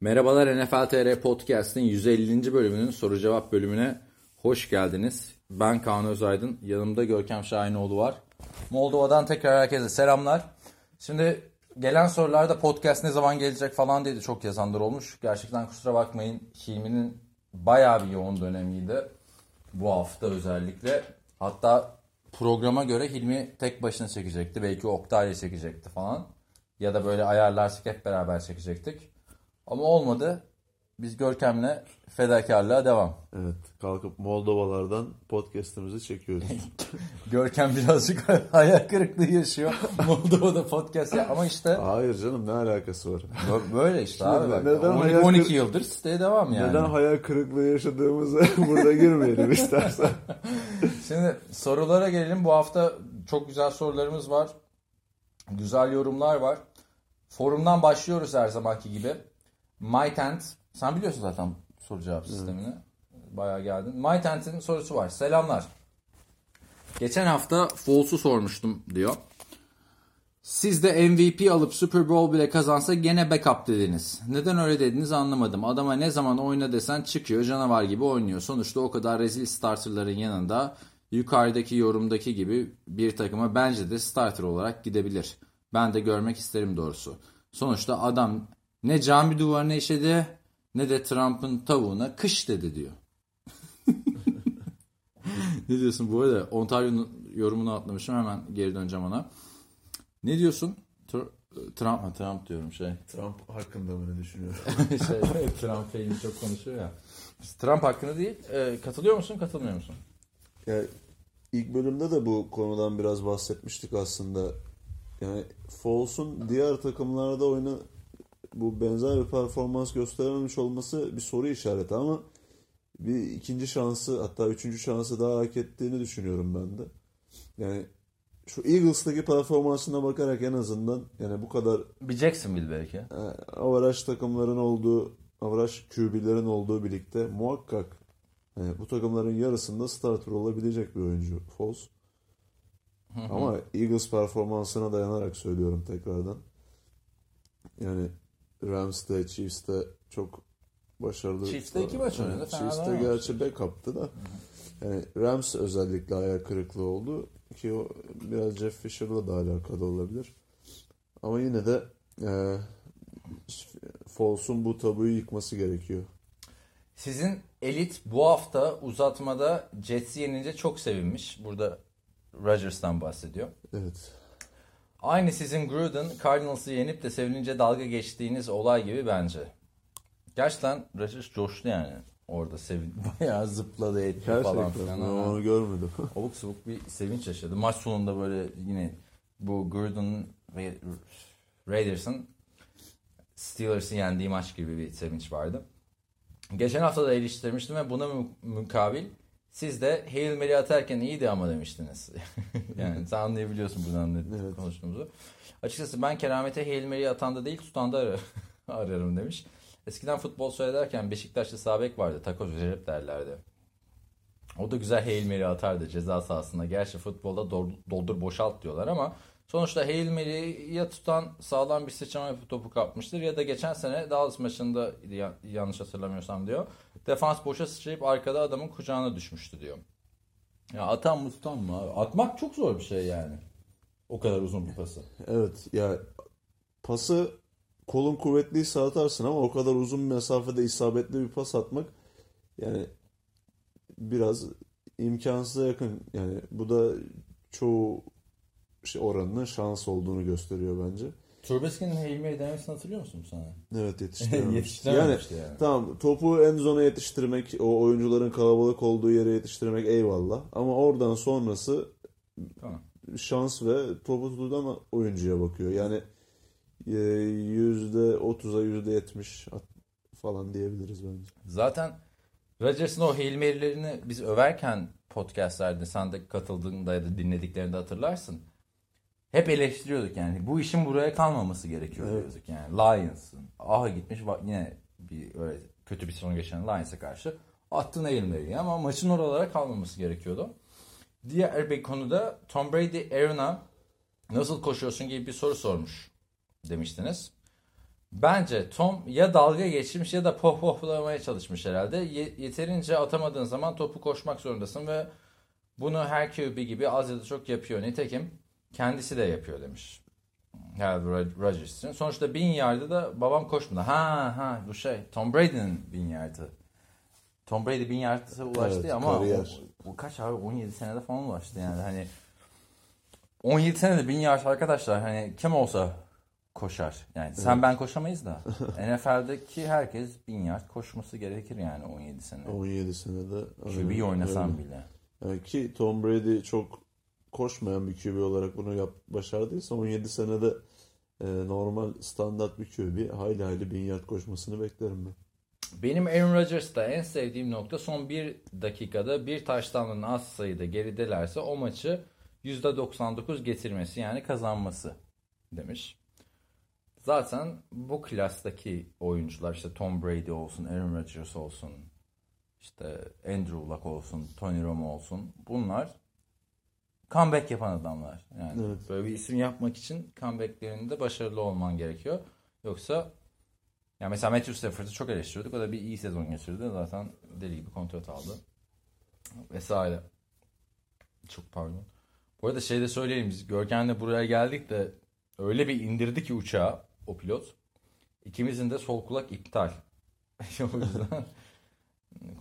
Merhabalar NFL TR Podcast'in 150. bölümünün soru cevap bölümüne hoş geldiniz. Ben Kaan Özaydın, yanımda Görkem Şahinoğlu var. Moldova'dan tekrar herkese selamlar. Şimdi gelen sorularda podcast ne zaman gelecek falan diye çok yazanlar olmuş. Gerçekten kusura bakmayın Hilmi'nin bayağı bir yoğun dönemiydi. Bu hafta özellikle. Hatta programa göre Hilmi tek başına çekecekti. Belki Oktay'la çekecekti falan. Ya da böyle ayarlarsak hep beraber çekecektik. Ama olmadı. Biz Görkem'le fedakarlığa devam. Evet, kalkıp Moldovalardan podcast'ımızı çekiyoruz. Görkem birazcık hayal kırıklığı yaşıyor. Moldova'da podcast ya. Ama işte Hayır canım ne alakası var? böyle işte abi. Bak. neden 12, hayal 12 kır- yıldır siteye devam yani. Neden hayal kırıklığı yaşadığımızı burada girmeyelim istersen. Şimdi sorulara gelelim. Bu hafta çok güzel sorularımız var. Güzel yorumlar var. Forumdan başlıyoruz her zamanki gibi. MyTent. Sen biliyorsun zaten soru cevap sistemini. Bayağı geldin. MyTent'in sorusu var. Selamlar. Geçen hafta Falls'u sormuştum diyor. Siz de MVP alıp Super Bowl bile kazansa gene backup dediniz. Neden öyle dediniz anlamadım. Adama ne zaman oyna desen çıkıyor canavar gibi oynuyor. Sonuçta o kadar rezil starterların yanında yukarıdaki yorumdaki gibi bir takıma bence de starter olarak gidebilir. Ben de görmek isterim doğrusu. Sonuçta adam ne cami duvarına işedi ne de Trump'ın tavuğuna kış dedi diyor. ne diyorsun bu arada? Ontario'nun yorumunu atlamışım hemen geri döneceğim ona. Ne diyorsun? Tr- Trump, ha, Trump diyorum şey. Trump hakkında mı ne düşünüyorsun? şey Trump falan çok konuşuyor ya. Trump hakkında değil. e, katılıyor musun, katılmıyor musun? Ya, ilk bölümde de bu konudan biraz bahsetmiştik aslında. Yani Falls'un diğer takımlarda oyunu bu benzer bir performans gösterememiş olması bir soru işareti ama bir ikinci şansı hatta üçüncü şansı daha hak ettiğini düşünüyorum ben de. Yani şu Eagles'taki performansına bakarak en azından yani bu kadar Bir Jacksonville belki. e, avaraj takımların olduğu, avaraj QB'lerin olduğu birlikte muhakkak yani bu takımların yarısında starter olabilecek bir oyuncu Foles. Ama Eagles performansına dayanarak söylüyorum tekrardan. Yani Rams'te, Chiefs'te çok başarılı. Chiefs'te iki maç oynadı, fena Chiefs'te gerçi backup'tı da. Yani Rams özellikle ayak kırıklığı oldu ki o biraz Jeff Fisher'la da alakalı olabilir. Ama yine de e, Foles'un bu tabuyu yıkması gerekiyor. Sizin elit bu hafta uzatmada Jets'i yenince çok sevinmiş. Burada Rodgers'tan bahsediyor. Evet. Aynı sizin Gruden Cardinals'ı yenip de sevinince dalga geçtiğiniz olay gibi bence. Gerçekten Rodgers coştu yani. Orada sevin bayağı zıpladı etti falan Gerçekten filan. ben ama onu görmedim. Abuk sabuk bir sevinç yaşadı. Maç sonunda böyle yine bu Gruden ve Raiders'ın Steelers'ı yendiği maç gibi bir sevinç vardı. Geçen hafta da eleştirmiştim ve buna mü- mukabil siz de Hail Mary atarken iyiydi ama demiştiniz. yani sen anlayabiliyorsun buradan ne Evet. konuştuğumuzu. Açıkçası ben keramete Hail Mary atanda değil tutanda ar- ararım demiş. Eskiden futbol söylerken Beşiktaş'ta sağ bek vardı. Takoz Recep derlerdi. O da güzel Hail Mary atardı ceza sahasında. Gerçi futbolda dol- doldur boşalt diyorlar ama sonuçta Hail Mary'i ya tutan sağlam bir sıçrama topu kapmıştır ya da geçen sene Dallas maçında ya- yanlış hatırlamıyorsam diyor. Defans boşa sıçrayıp arkada adamın kucağına düşmüştü diyor. Ya atan mı tutan mı abi? Atmak çok zor bir şey yani. O kadar uzun bir pası. Evet ya pası kolun kuvvetliyse atarsın ama o kadar uzun bir mesafede isabetli bir pas atmak yani biraz imkansıza yakın. Yani bu da çoğu şey oranının şans olduğunu gösteriyor bence. Trubisky'nin Hail Mary denemesini hatırlıyor musun sana? Evet yetiştirememiş. Yetiştirememişti yani. Tamam topu en zona yetiştirmek, o oyuncuların kalabalık olduğu yere yetiştirmek eyvallah. Ama oradan sonrası Tamam. şans ve topu tutan oyuncuya bakıyor. Yani e, yüzde otuza yüzde yetmiş falan diyebiliriz bence. Zaten Rodgers'ın o Hail Mary'lerini biz överken podcastlerde sen de katıldığında ya da dinlediklerinde hatırlarsın. Hep eleştiriyorduk yani. Bu işin buraya kalmaması gerekiyor Evet. diyorduk yani. Lions'ın. Aha gitmiş yine bir öyle kötü bir sonu geçen Lions'a karşı attın Hail Mary'i ama maçın oralara kalmaması gerekiyordu. Diğer bir konuda Tom Brady Aaron'a nasıl koşuyorsun gibi bir soru sormuş demiştiniz. Bence Tom ya dalga geçmiş ya da pohpohlamaya çalışmış herhalde. Ye- yeterince atamadığın zaman topu koşmak zorundasın ve bunu her QB gibi az ya da çok yapıyor. Nitekim kendisi de yapıyor demiş. Yani Rod- Rodgers için. Sonuçta bin yardı da babam koşmadı. Ha ha bu şey Tom Brady'nin bin yardı. Tom Brady bin yardıya ulaştı Evet, ama kariyer. o kaç abi 17 senede falan ulaştı yani hani 17 senede bin yard arkadaşlar hani kim olsa koşar. Yani sen ben koşamayız da NFL'deki herkes bin yard koşması gerekir yani 17 sene. 17 senede. QB oynasan öyle. bile. Yani ki Tom Brady çok koşmayan bir QB olarak bunu yap, başardıysa 17 senede e, normal standart bir QB hayli hayli bin yard koşmasını beklerim ben. Benim Aaron Rodgers'ta en sevdiğim nokta son bir dakikada bir taştanın az sayıda geridelerse o maçı %99 getirmesi yani kazanması demiş. Zaten bu klastaki oyuncular işte Tom Brady olsun, Aaron Rodgers olsun, işte Andrew Luck olsun, Tony Romo olsun bunlar comeback yapan adamlar. Yani Evet. böyle bir isim yapmak için comebacklerinde başarılı olman gerekiyor. Yoksa ya mesela Matthew Stafford'ı çok eleştiriyorduk. O da bir iyi sezon geçirdi. Zaten deli gibi kontrat aldı. Vesaire. Çok pardon. Bu arada şey de söyleyeyim biz Görkem'le buraya geldik de öyle bir indirdi ki uçağı o pilot. İkimizin de sol kulak iptal. o yüzden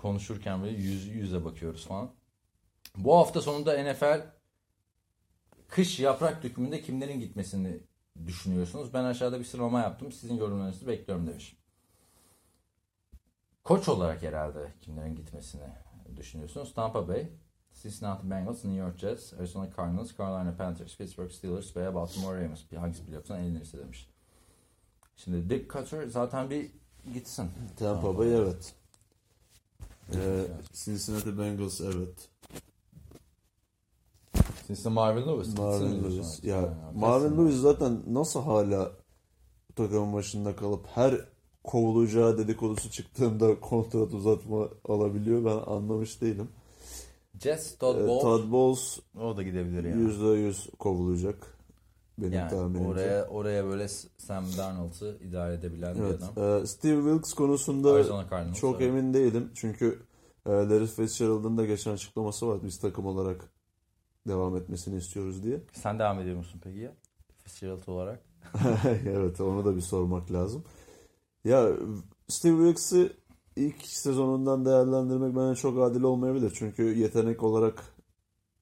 konuşurken böyle yüz yüze bakıyoruz falan. Bu hafta sonunda NFL kış yaprak dökümünde kimlerin gitmesini düşünüyorsunuz? Ben aşağıda bir sıralama yaptım. Sizin yorumlarınızı bekliyorum demiş. Koç olarak herhalde kimlerin gitmesini düşünüyorsunuz? Tampa Bay, Cincinnati Bengals, New York Jets, Arizona Cardinals, Carolina Panthers, Pittsburgh Steelers veya Baltimore Ravens. Bir hangisi biliyorsan eğlenirse demiş. Şimdi Dick Cutter zaten bir gitsin. Tampa Bay evet. Ee, Cincinnati Bengals evet. Cincinnati Marvin Lewis. Marvin Lewis. Ya Ha, Marvin. Lewis zaten nasıl hala takımın başında kalıp her kovulacağı dedikodusu çıktığında kontrat uzatma alabiliyor ben anlamış değilim. Jets, Todd Ee, Bowles. Todd Bowles O da gidebilir yani. %100 kovulacak. Benim Yani tahminimce. oraya oraya böyle Sam Darnold'u idare edebilen bir Evet. adam. Ee, Steve Wilkes konusunda çok evet. emin değilim. Çünkü e, Larry Fitzgerald'ın da geçen açıklaması var. Biz takım olarak devam etmesini istiyoruz diye. Sen devam ediyor musun peki ya? Fitzgerald olarak. evet onu da bir sormak lazım. Ya Steve Wilkes'i ilk sezonundan değerlendirmek bence çok adil olmayabilir. Çünkü yetenek olarak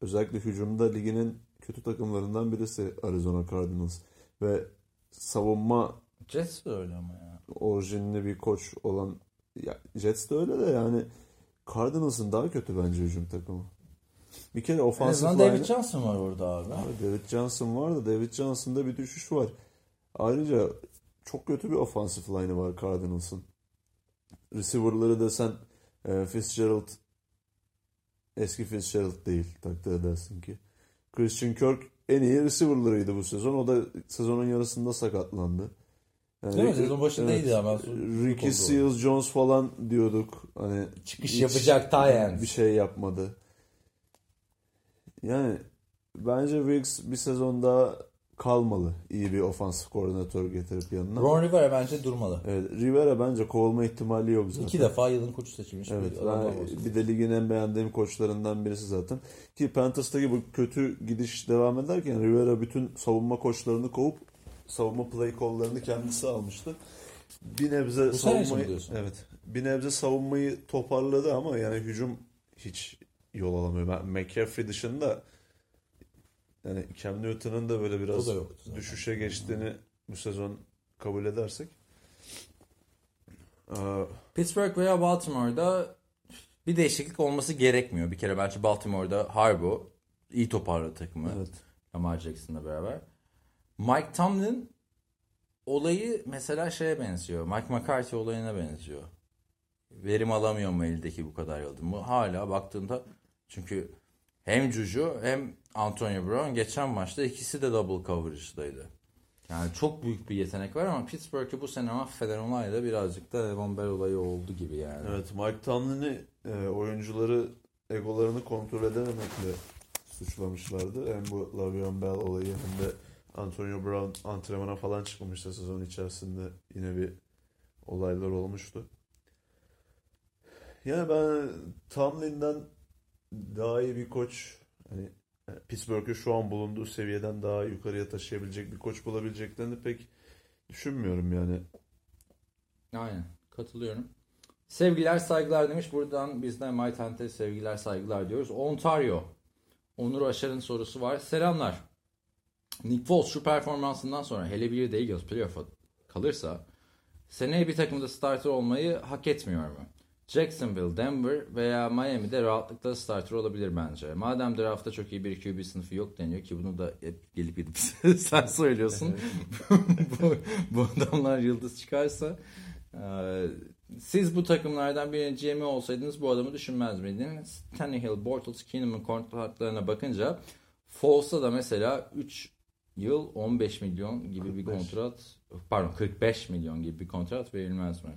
özellikle hücumda liginin kötü takımlarından birisi Arizona Cardinals. Ve savunma Jets de öyle ama ya. orijinli bir koç olan ya Jets de öyle de yani Cardinals'ın daha kötü bence hücum takımı. Bir kere ofansif line... David Johnson var orada abi. Abi David Johnson var da David Johnson'da bir düşüş var. Ayrıca çok kötü bir ofansif line'ı var Cardinals'ın. Receiver'ları desen e, Fitzgerald eski Fitzgerald değil takdir edersin ki. Christian Kirk en iyi receiver'larıydı bu sezon. O da sezonun yarısında sakatlandı. Yani, Değil mi? Sezon başında Evet. iyiydi ama. Ricky Seals Jones falan diyorduk. Hani Çıkış yapacak tie bir şey yapmadı. Yani bence Wilkes bir sezon daha kalmalı. İyi bir ofansif koordinatör getirip yanına. Ron Rivera bence durmalı. Evet, Rivera bence kovulma ihtimali yok zaten. İki defa yılın koçu seçilmiş. Evet, bir ben bir de ligin en beğendiğim koçlarından birisi zaten. Ki Panthers'taki bu kötü gidiş devam ederken Rivera bütün savunma koçlarını kovup savunma play call'larını kendisi almıştı. Bir nebze Bu savunmayı evet. Bir nebze savunmayı toparladı ama yani hücum hiç yol alamıyor. McCaffrey dışında yani Cam Newton'un da böyle biraz da düşüşe geçtiğini bu sezon kabul edersek. Aa, Pittsburgh veya Baltimore'da bir değişiklik olması gerekmiyor. Bir kere bence Baltimore'da Harbaugh iyi toparladı takımı. evet. Lamar Jackson'la beraber. Mike Tomlin olayı mesela şeye benziyor. Mike McCarthy olayına benziyor. Verim alamıyor mu eldeki bu kadar yıldır mı? Hala baktığımda çünkü hem Juju hem Antonio Brown geçen maçta ikisi de double coverage'daydı. Yani çok büyük bir yetenek var ama Pittsburgh'ı bu sene affeden olay da birazcık da Levan Bell olayı oldu gibi yani. Evet, Mike Tomlin'i e, oyuncuları egolarını kontrol edememekle suçlamışlardı. Hem bu Lavion Bell olayı hem de Antonio Brown antrenmana falan çıkmamıştı sezon içerisinde. Yine bir olaylar olmuştu. Yani ben Tomlin'den daha iyi bir koç hani Pittsburgh'ü şu an bulunduğu seviyeden daha yukarıya taşıyabilecek bir koç bulabileceklerini pek düşünmüyorum yani. Aynen. Katılıyorum. Sevgiler saygılar demiş. Buradan biz de My Tent'e sevgiler saygılar diyoruz. Ontario. Onur Aşar'ın sorusu var. Selamlar. Nick Foles şu performansından sonra hele bir de Eagles playoff'a kalırsa seneye bir takımda starter olmayı hak etmiyor mu? Jacksonville, Denver veya Miami'de rahatlıkla starter olabilir bence. Madem draftta çok iyi bir QB sınıfı yok deniyor ki bunu da hep gelip gidip sen söylüyorsun. bu, bu adamlar yıldız çıkarsa ee, siz bu takımlardan birinin GM olsaydınız bu adamı düşünmez miydiniz? Tannehill, Bortles, Keenum'un kontratlarına bakınca Foles'a da mesela 3 yıl 15 milyon gibi 45. bir kontrat pardon 45 milyon gibi bir kontrat verilmez mi?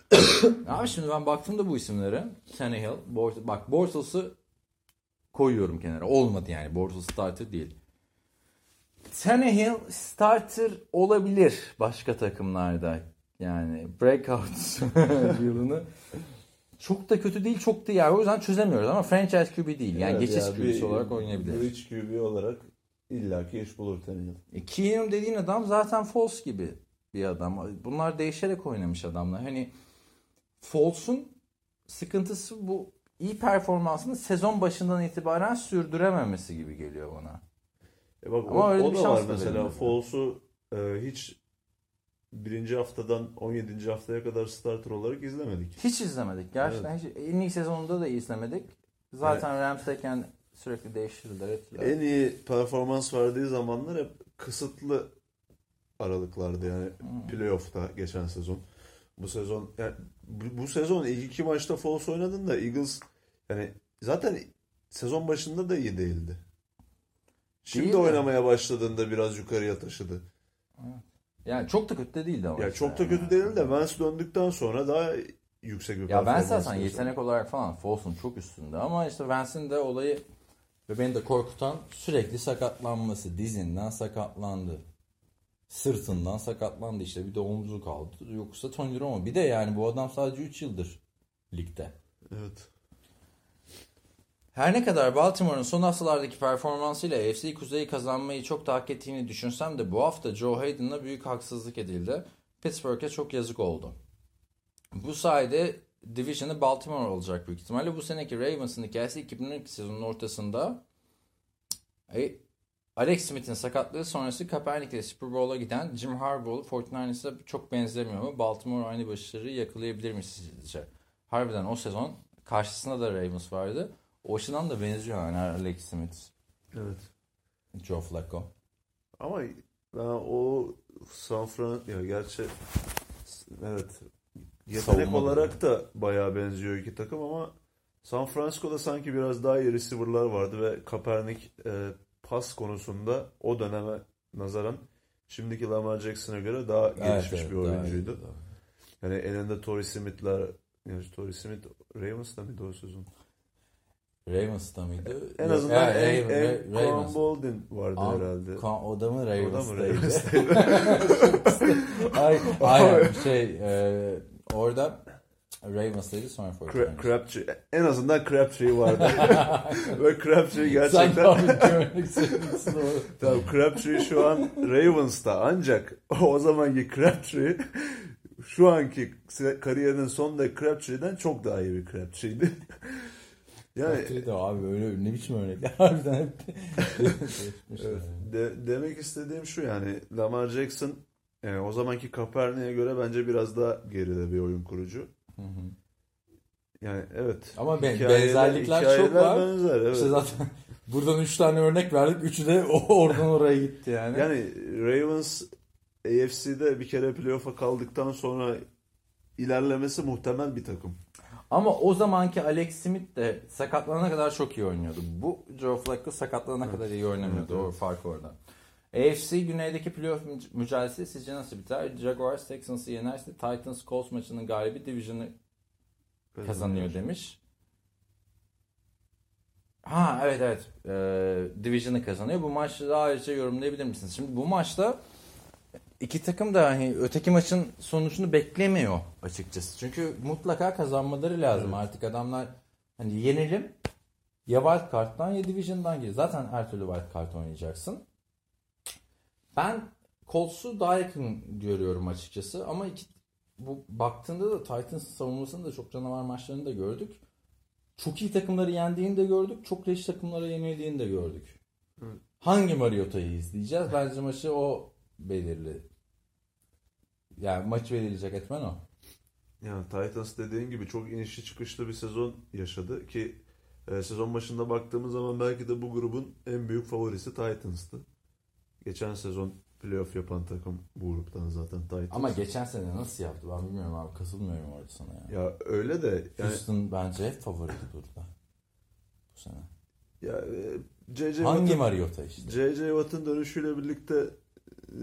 Abi şimdi ben baktım da bu isimlere Tannehill, Bort bak Bortles'ı koyuyorum kenara. Olmadı yani. Bortles starter değil. Tannehill starter olabilir başka takımlarda. Yani breakout yılını çok da kötü değil çok da yani o yüzden çözemiyoruz ama franchise QB değil. Yani evet, geçiş yani QB'si olarak oynayabilir. Bridge QB olarak illaki iş bulur Tannehill. E, Keenum dediğin adam zaten Foles gibi bir adam. Bunlar değişerek oynamış adamlar. Hani Foles'un sıkıntısı bu iyi performansını sezon başından itibaren sürdürememesi gibi geliyor bana. E bak, Ama o, öyle o bir da var mesela. Foles'u e, hiç birinci haftadan 17. haftaya kadar starter olarak izlemedik. Hiç izlemedik. Gerçekten evet. hiç, en iyi sezonunda da izlemedik. Zaten evet. Rams'teyken sürekli değiştirdiler. En iyi performans verdiği zamanlar hep kısıtlı aralıklardı yani hmm. playoff'ta geçen sezon. Bu sezon yani bu, bu sezon ilk iki maçta false oynadın da Eagles yani zaten sezon başında da iyi değildi. Şimdi Değil oynamaya de. başladığında biraz yukarıya taşıdı. Yani çok da kötü de değildi ama. Ya işte. çok da kötü değil de Vance döndükten sonra daha yüksek bir Ya Vance zaten yetenek olarak falan Foles'un çok üstünde ama işte Vance'in de olayı ve beni de korkutan sürekli sakatlanması. Dizinden sakatlandı. Sırtından sakatlandı işte. Bir de omzu kaldı. Yoksa Tony Romo. Bir de yani bu adam sadece 3 yıldır ligde. Evet. Her ne kadar Baltimore'un son haftalardaki performansıyla AFC Kuzey'i kazanmayı çok da hak ettiğini düşünsem de bu hafta Joe Hayden'la büyük haksızlık edildi. Pittsburgh'e çok yazık oldu. Bu sayede Division'ı Baltimore olacak büyük ihtimalle. Bu seneki Ravens'ın hikayesi 2012 sezonun ortasında e, Alex Smith'in sakatlığı sonrası Kaepernick'le Super Bowl'a giden Jim Harbaugh'u 49ers'a çok benzemiyor mu? Baltimore aynı başarıyı yakalayabilir mi sizce? Harbiden o sezon karşısında da Ravens vardı. O açıdan da benziyor yani Alex Smith. Evet. Joe Flacco. Ama ben o San Fran ya gerçi evet yetenek Savunma olarak da bayağı benziyor iki takım ama San Francisco'da sanki biraz daha iyi receiver'lar vardı ve Kaepernick e, pas konusunda o döneme nazaran şimdiki Lamar Jackson'a göre daha gelişmiş evet, bir oyuncuydu. Yani elinde Torrey Smith'ler yani Torrey Smith Ravens'da mıydı o sezon? Ravens'ta mıydı? En azından ya, en, Raven, en Ravens. Bolden vardı Al, herhalde. Kon, o da mı Ravens'taydı? Ay, aynen şey e, orada Ravens'taydı sonra Cra- Crabtree. En azından Crabtree vardı. Ve Crabtree gerçekten... Sen tamam, Crabtree şu an Ravens'ta ancak o zamanki Crabtree şu anki kariyerinin sonunda Crabtree'den çok daha iyi bir Crabtree'ydi. Yani de abi öyle ne biçim örnek harbiden hep evet, de, demek istediğim şu yani Lamar Jackson yani o zamanki Kaepernick'e göre bence biraz daha geride bir oyun kurucu. Hı hı. Yani evet. Ama ben, benzerlikler çok var. Benzer, evet. İşte zaten buradan 3 tane örnek verdik. Üçü de oradan oraya gitti yani. Yani Ravens AFC'de bir kere playoff'a kaldıktan sonra ilerlemesi muhtemel bir takım. Ama o zamanki Alex Smith de sakatlanana kadar çok iyi oynuyordu. Bu Joe Flacco sakatlanana evet. kadar iyi oynamıyordu. Evet, o fark orada. AFC güneydeki playoff mücadelesi sizce nasıl biter? Jaguars Texans'ı yenerse Titans Colts maçının galibi division'ı kazanıyor demiş. Ha evet evet. Ee, Division'ı kazanıyor. Bu maçı daha ayrıca yorumlayabilir misiniz? Şimdi bu maçta iki takım da hani öteki maçın sonucunu beklemiyor açıkçası. Çünkü mutlaka kazanmaları lazım. Evet. Artık adamlar hani yenelim ya wild card'dan ya division'dan gir. Zaten her türlü wild card oynayacaksın. Ben Colts'u daha yakın görüyorum açıkçası ama iki, bu baktığında da Titans savunmasını da çok canavar maçlarını da gördük. Çok iyi takımları yendiğini de gördük. Çok leş takımlara yenildiğini de gördük. Evet. Hangi Mariota'yı izleyeceğiz? Bence maçı o belirli. Yani maç verilecek etmen o. Yani Titans dediğin gibi çok inişli çıkışlı bir sezon yaşadı ki e, sezon başında baktığımız zaman belki de bu grubun en büyük favorisi Titans'tı. Geçen sezon playoff yapan takım bu gruptan zaten Titans. Ama geçen sene nasıl yaptı ben bilmiyorum abi. Katılmıyorum orada sana ya. ya öyle de yani Houston bence hep favoriydi burada. Bu sene. ya e, J.J. Hangi Watt'ın- Mariota işte? J.J. Watt'ın dönüşüyle birlikte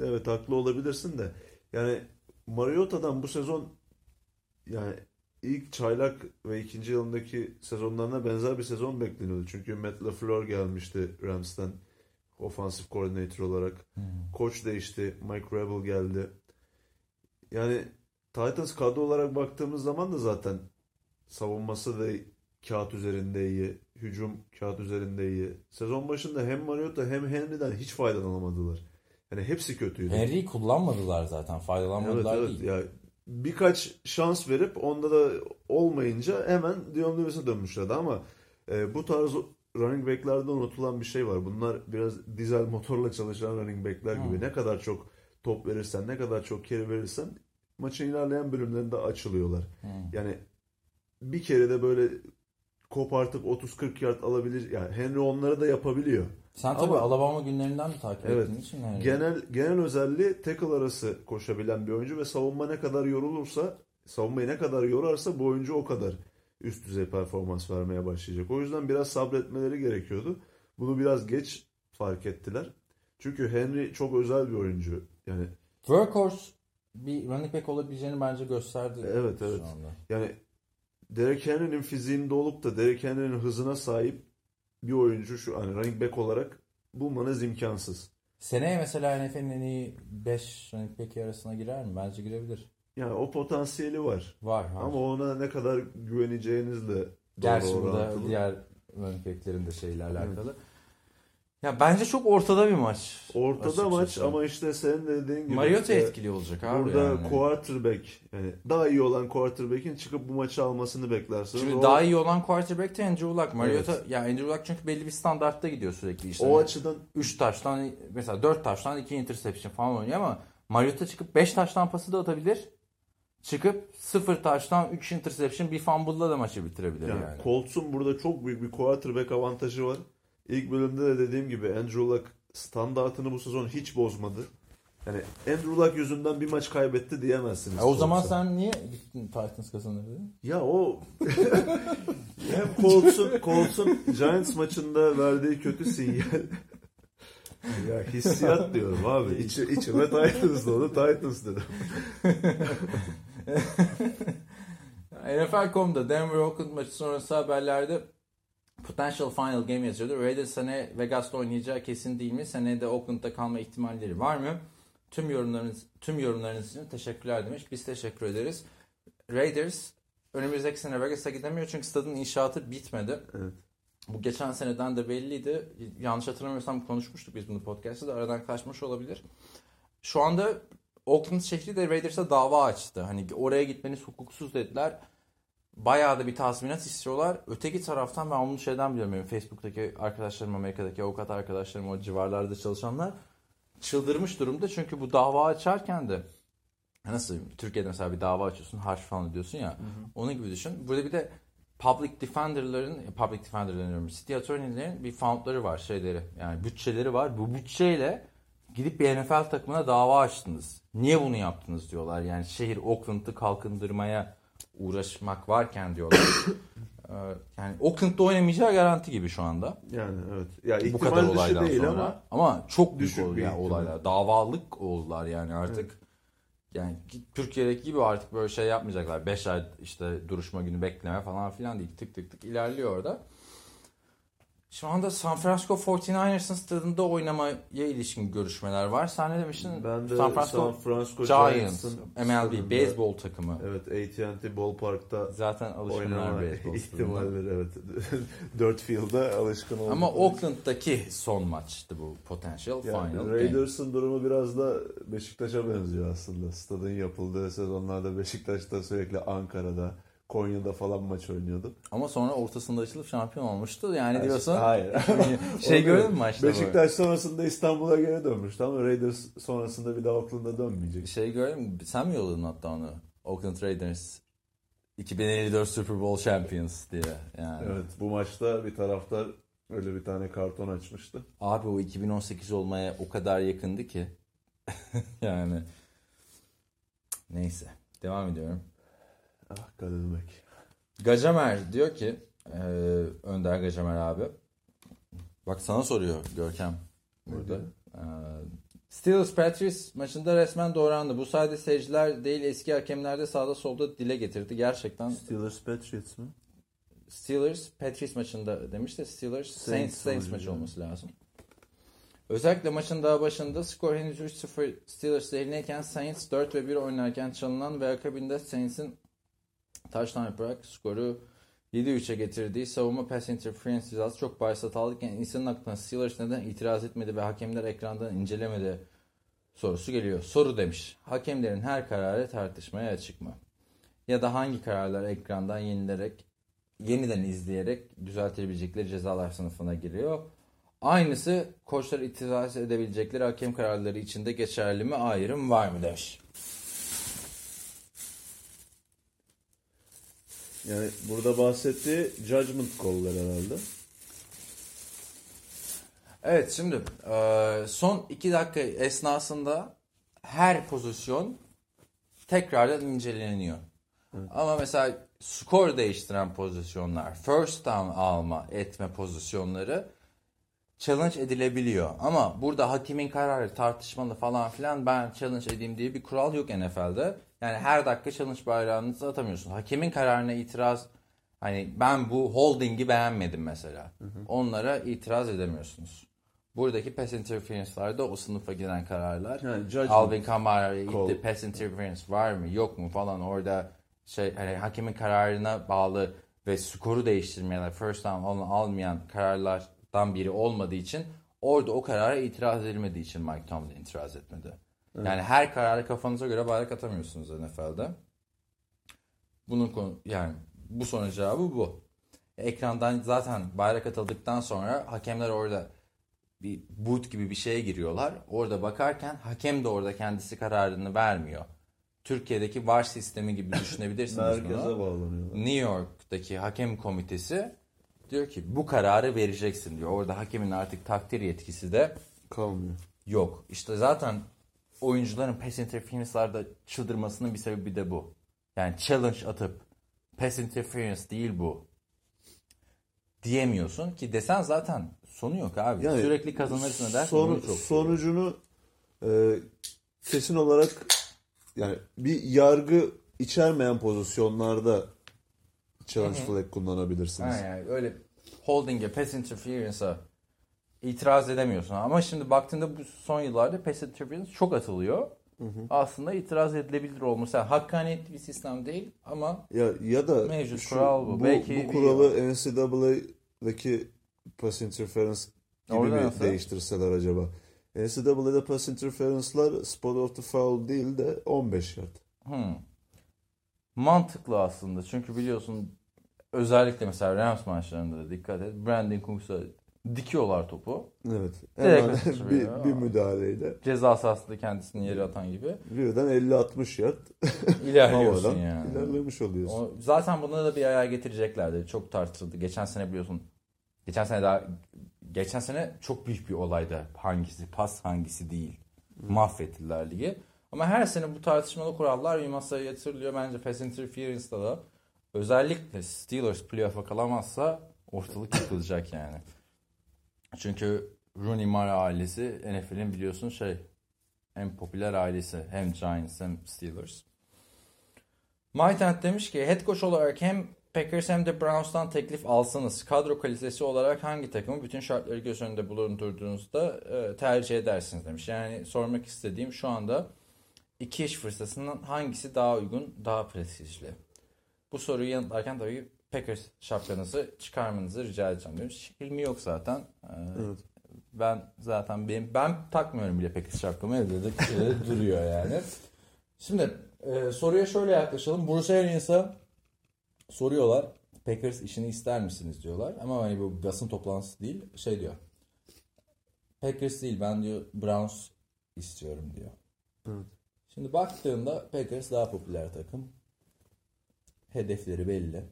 evet haklı olabilirsin de yani Mariota'dan bu sezon yani ilk çaylak ve ikinci yılındaki sezonlarına benzer bir sezon bekleniyordu. Çünkü Matt LaFleur gelmişti Rams'ten ofansif koordinatör olarak. Hmm. Koç değişti. Mike Rebel geldi. Yani Titans kadro olarak baktığımız zaman da zaten savunması da kağıt üzerinde iyi. Hücum kağıt üzerinde iyi. Sezon başında hem Mariota hem Henry'den hiç faydalanamadılar. Yani hepsi kötüydü. Henry'i kullanmadılar zaten. Evet Faydalanmadılar evet değil. ya birkaç şans verip onda da olmayınca hemen Dion Lewis'e dönmüşlerdi ama e, bu tarz running back'lerde unutulan bir şey var. Bunlar biraz dizel motorla çalışan running back'ler gibi. Hmm. Ne kadar çok top verirsen, ne kadar çok carry verirsen maçın ilerleyen bölümlerinde açılıyorlar. Hmm. Yani bir kere de böyle kopartıp 30-40 yard alabilir. Yani Henry onları da yapabiliyor. Sen tabii Ama- Alabama günlerinden de takip Evet. ettiğin için Henry'i. Genel genel özelliği tackle arası koşabilen bir oyuncu ve savunma ne kadar yorulursa, savunmayı ne kadar yorarsa bu oyuncu o kadar üst düzey performans vermeye başlayacak. O yüzden biraz sabretmeleri gerekiyordu. Bunu biraz geç fark ettiler. Çünkü Henry çok özel bir oyuncu. Yani Workhorse bir running back olabileceğini bence gösterdi. Evet, evet. anda. yani Derek Henry'nin fiziğinde olup da Derek Henry'nin hızına sahip bir oyuncu şu hani running back olarak bulmanız imkansız. Seneye mesela NFL'in en iyi 5 running back arasına girer mi? Bence girebilir. Yani o potansiyeli var. Var. var. Ama ona ne kadar güveneceğinizle Gerçi burada orantılı. diğer running back'lerin de şeyle alakalı. Ya bence çok ortada bir maç. Ortada Açıkçası. maç ama işte senin de dediğin gibi Mariota e, etkili olacak abi burada yani. quarterback yani daha iyi olan quarterback'in çıkıp bu maçı almasını beklersin. Şimdi o, daha iyi olan quarterback de Andrew Luck. Mariota Evet. ya Andrew Luck çünkü belli bir standartta gidiyor sürekli işte. o açıdan 3 taştan mesela 4 taştan 2 interception falan oynuyor ama Mariota çıkıp 5 taştan pası da atabilir. Çıkıp 0 taştan 3 interception bir fumble'la da maçı bitirebilir yani, yani. Colts'un burada çok büyük bir quarterback avantajı var. İlk bölümde de dediğim gibi Andrew Luck standartını bu sezon hiç bozmadı. Yani Andrew Luck yüzünden bir maç kaybetti diyemezsiniz. E o zaman sen niye gittin Titans kazanır dedin? Ya o hem Colts'un Colts'un Giants maçında verdiği kötü sinyal ya hissiyat diyorum abi. İçi, içime Titans oldu. Titans dedim. NFL.com'da Denver Oakland maçı sonrası haberlerde potential final game yazıyordu. Raiders sene Vegas'ta oynayacağı kesin değil mi? Seneye de Oakland'da kalma ihtimalleri var mı? Tüm yorumlarınız tüm yorumlarınız için teşekkürler demiş. Biz teşekkür ederiz. Raiders önümüzdeki sene Vegas'a gidemiyor çünkü stadın inşaatı bitmedi. Evet. Bu geçen seneden de belliydi. Yanlış hatırlamıyorsam konuşmuştuk biz bunu podcast'ta da aradan kaçmış olabilir. Şu anda Oakland şehri de Raiders'a dava açtı. Hani oraya gitmeniz hukuksuz dediler. Bayağı da bir tazminat istiyorlar. Öteki taraftan ben bunu şeyden biliyorum. Benim Facebook'taki arkadaşlarım, Amerika'daki avukat arkadaşlarım, o civarlarda çalışanlar çıldırmış durumda. Çünkü bu dava açarken de nasıl Türkiye'de mesela bir dava açıyorsun, harç falan ödüyorsun ya. Onun gibi düşün. Burada bir de public defender'ların, public defender'ların diyorum, city attorney'lerin bir fundları var, şeyleri. Yani bütçeleri var. Bu bütçeyle gidip bir NFL takımına dava açtınız. Niye bunu yaptınız diyorlar. Yani şehir Oakland'ı kalkındırmaya uğraşmak varken diyorlar. Ee, yani Oakland'da oynamayacağı garanti gibi şu anda. Yani evet. Ya Bu kadar olaydan değil sonra. ama Ama, çok büyük oldu yani ihtimal. olaylar. Davalık oldular yani artık. Yani Türkiye'deki gibi artık böyle şey yapmayacaklar. 5 ay işte duruşma günü bekleme falan filan değil. Tık tık tık ilerliyor orada. Şu anda San Francisco 49ers'ın stadında oynamaya ilişkin görüşmeler var. Sen ne demiştin? Ben de San Francisco, San Francisco Giants, MLB, beyzbol takımı. Evet AT&T Ballpark'ta Zaten alışkınlar beyzbol ihtimalleri evet. Dört field'a alışkın olduk. Ama Oakland'daki son maçtı bu potential Yani final game. Raiders'ın durumu biraz da Beşiktaş'a benziyor aslında. Stadın yapıldığı sezonlarda Beşiktaş'ta sürekli Ankara'da, Konya'da falan maç oynuyordu. Ama sonra ortasında açılıp şampiyon olmuştu. Yani diyorsun. Hayır. şey gördün mü maçta? bu? Beşiktaş sonrasında İstanbul'a geri dönmüştü ama Raiders sonrasında bir daha Oakland'a dönmeyecek. Şey gördün mü? Sen mi yolladın hatta onu? Oakland Raiders 2054 Super Bowl Champions diye. Yani. Evet bu maçta bir taraftar öyle bir tane karton açmıştı. Abi o 2018 olmaya o kadar yakındı ki. yani. Neyse. Devam ediyorum. Ah Kademek. Gacamer diyor ki e, Önder Gacamer abi. Bak sana soruyor Görkem burada. E, Steelers Patriots maçında resmen doğrandı. Bu sayede seyirciler değil eski hakemler de sağda solda dile getirdi. Gerçekten Steelers Patriots mı? Steelers Patriots maçında demiş de Steelers Saints Saints Saints, maçı olması lazım. Özellikle maçın daha başında skor henüz 3-0 Steelers lehindeyken Saints 4 ve 1 oynarken çalınan ve akabinde Saints'in touchdown yaparak skoru 7-3'e getirdiği savunma pass interference cezası çok başta alırken insanın aklına Steelers neden itiraz etmedi ve hakemler ekrandan incelemedi sorusu geliyor. Soru demiş. Hakemlerin her kararı tartışmaya açık mı? Ya da hangi kararlar ekrandan yenilerek yeniden izleyerek düzeltilebilecekleri cezalar sınıfına giriyor. Aynısı koçlar itiraz edebilecekleri hakem kararları içinde geçerli mi ayrım var mı demiş. Yani burada bahsettiği judgment call'lar herhalde. Evet şimdi e, son iki dakika esnasında her pozisyon tekrardan inceleniyor. Ama mesela skor değiştiren pozisyonlar, first down alma etme pozisyonları challenge edilebiliyor. Ama burada hakimin kararı tartışmalı falan filan ben challenge edeyim diye bir kural yok NFL'de. Yani her dakika challenge bayrağınızı atamıyorsun. Hakemin kararına itiraz hani ben bu holding'i beğenmedim mesela. Onlara itiraz edemiyorsunuz. Buradaki pass interference'larda o sınıfa giren kararlar. Yani Alvin Kamara'ya gitti pass interference var mı yok mu falan orada şey hani hakemin kararına bağlı ve skoru değiştirmeyen first down al- almayan kararlardan biri olmadığı için orada o karara itiraz edilmediği için Mike Tomlin itiraz etmedi. Yani her kararı kafanıza göre bayrak atamıyorsunuz NFL'de. Bunun konu yani bu sorunun cevabı bu. Ekrandan zaten bayrak atıldıktan sonra hakemler orada bir boot gibi bir şeye giriyorlar. Orada bakarken hakem de orada kendisi kararını vermiyor. Türkiye'deki VAR sistemi gibi düşünebilirsiniz Merkeze bunu. bağlanıyorlar. New York'taki hakem komitesi diyor ki bu kararı vereceksin diyor. Orada hakemin artık takdir yetkisi de Kalmıyor. yok. İşte zaten oyuncuların pass interference'larda çıldırmasının bir sebebi de bu. Yani challenge atıp pass interference değil bu diyemiyorsun ki desen zaten sonu yok abi. Yani Sürekli kazanırsın dersin. Son- çok sonucunu e, kesin olarak yani bir yargı içermeyen pozisyonlarda challenge flag kullanabilirsiniz. Ha yani öyle holding'e, pass interference'a itiraz edemiyorsun. Ama şimdi baktığında bu son yıllarda pass interference çok atılıyor. Aslında itiraz edilebilir olması. Yani hakkaniyetli bir sistem değil ama Ya ya da Mevcut şu- kural bu. bu, Belki bu kuralı NCAA'daki pass interference gibi Orada mi nasıl? değiştirseler acaba? NCAA'de pass interference'lar spot of the foul değil de 15 yard. hmm, mantıklı aslında. Çünkü biliyorsun özellikle mesela Rams maçlarında da dikkat et. Brandon Cooks'a dikiyorlar topu. Evet. Hemen bir, bir müdahaleyle Ceza sahasında kendisini yere atan gibi. birden 50-60 yard İlerliyorsun yani. ilerlemiş oluyorsun. O, zaten buna da bir ayar getireceklerdi. Çok tartışıldı. Geçen sene biliyorsun. Geçen sene daha geçen sene çok büyük bir olaydı. Hangisi pas hangisi değil. Mahvettiler ligi. Ama her sene bu tartışmalı kurallar bir masaya yatırılıyor. Bence pass interference'da da özellikle Steelers playoff'a kalamazsa ortalık yıkılacak yani. Çünkü Rooney Mara ailesi NFL'in biliyorsun şey en popüler ailesi. Hem Giants hem Steelers. Maytent demiş ki head coach olarak hem Packers hem de Browns'tan teklif alsanız kadro kalitesi olarak hangi takımı bütün şartları göz önünde bulundurduğunuzda e, tercih edersiniz demiş. Yani sormak istediğim şu anda iki iş fırsatının hangisi daha uygun, daha prestijli? Bu soruyu yanıtlarken tabii Packers şapkanızı çıkarmanızı rica edeceğim demiş. Hilmi yok zaten. Ee, Evet. Ben zaten benim ben takmıyorum bile Packers şapkamı evde de duruyor yani. Şimdi e, soruya şöyle yaklaşalım. Bruce Arians'a soruyorlar. Packers işini ister misiniz diyorlar. Ama hani bu basın toplantısı değil. Şey diyor. Packers değil ben diyor Browns istiyorum diyor. Evet. Şimdi baktığında Packers daha popüler takım. Hedefleri belli.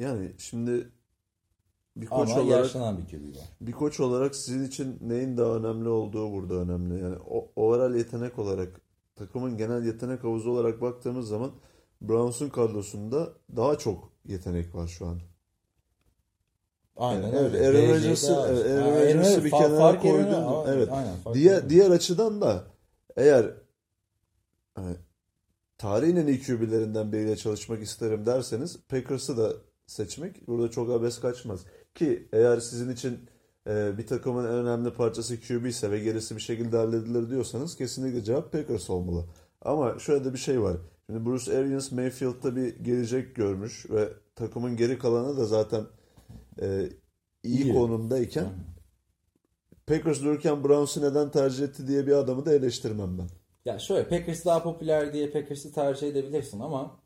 Yani şimdi bir koç Ama olarak yaşlanan bir QB var. bir koç olarak sizin için neyin daha önemli olduğu burada önemli. Yani o overall yetenek olarak takımın genel yetenek havuzu olarak baktığımız zaman Browns'un kadrosunda daha çok yetenek var şu an. Aynen Evet, öyle. Aaron Rodgers'ı- Aaron Rodgers'ı Rodgers bir kenara ama- Evet. Aynen, Diğer ediyor. diğer açıdan da eğer hani, tarihin en iyi QB'lerinden biriyle çalışmak isterim derseniz Packers'ı da seçmek burada çok abes kaçmaz. Ki eğer sizin için e, bir takımın en önemli parçası QB ise ve gerisi bir şekilde halledilir diyorsanız kesinlikle cevap Packers olmalı. Ama şöyle de bir şey var. Şimdi Bruce Arians Mayfield'da bir gelecek görmüş ve takımın geri kalanı da zaten e, iyi İyi. konumdayken Packers dururken Browns'u neden tercih etti diye bir adamı da eleştirmem ben. Ya şöyle Packers daha popüler diye Packers'ı tercih edebilirsin ama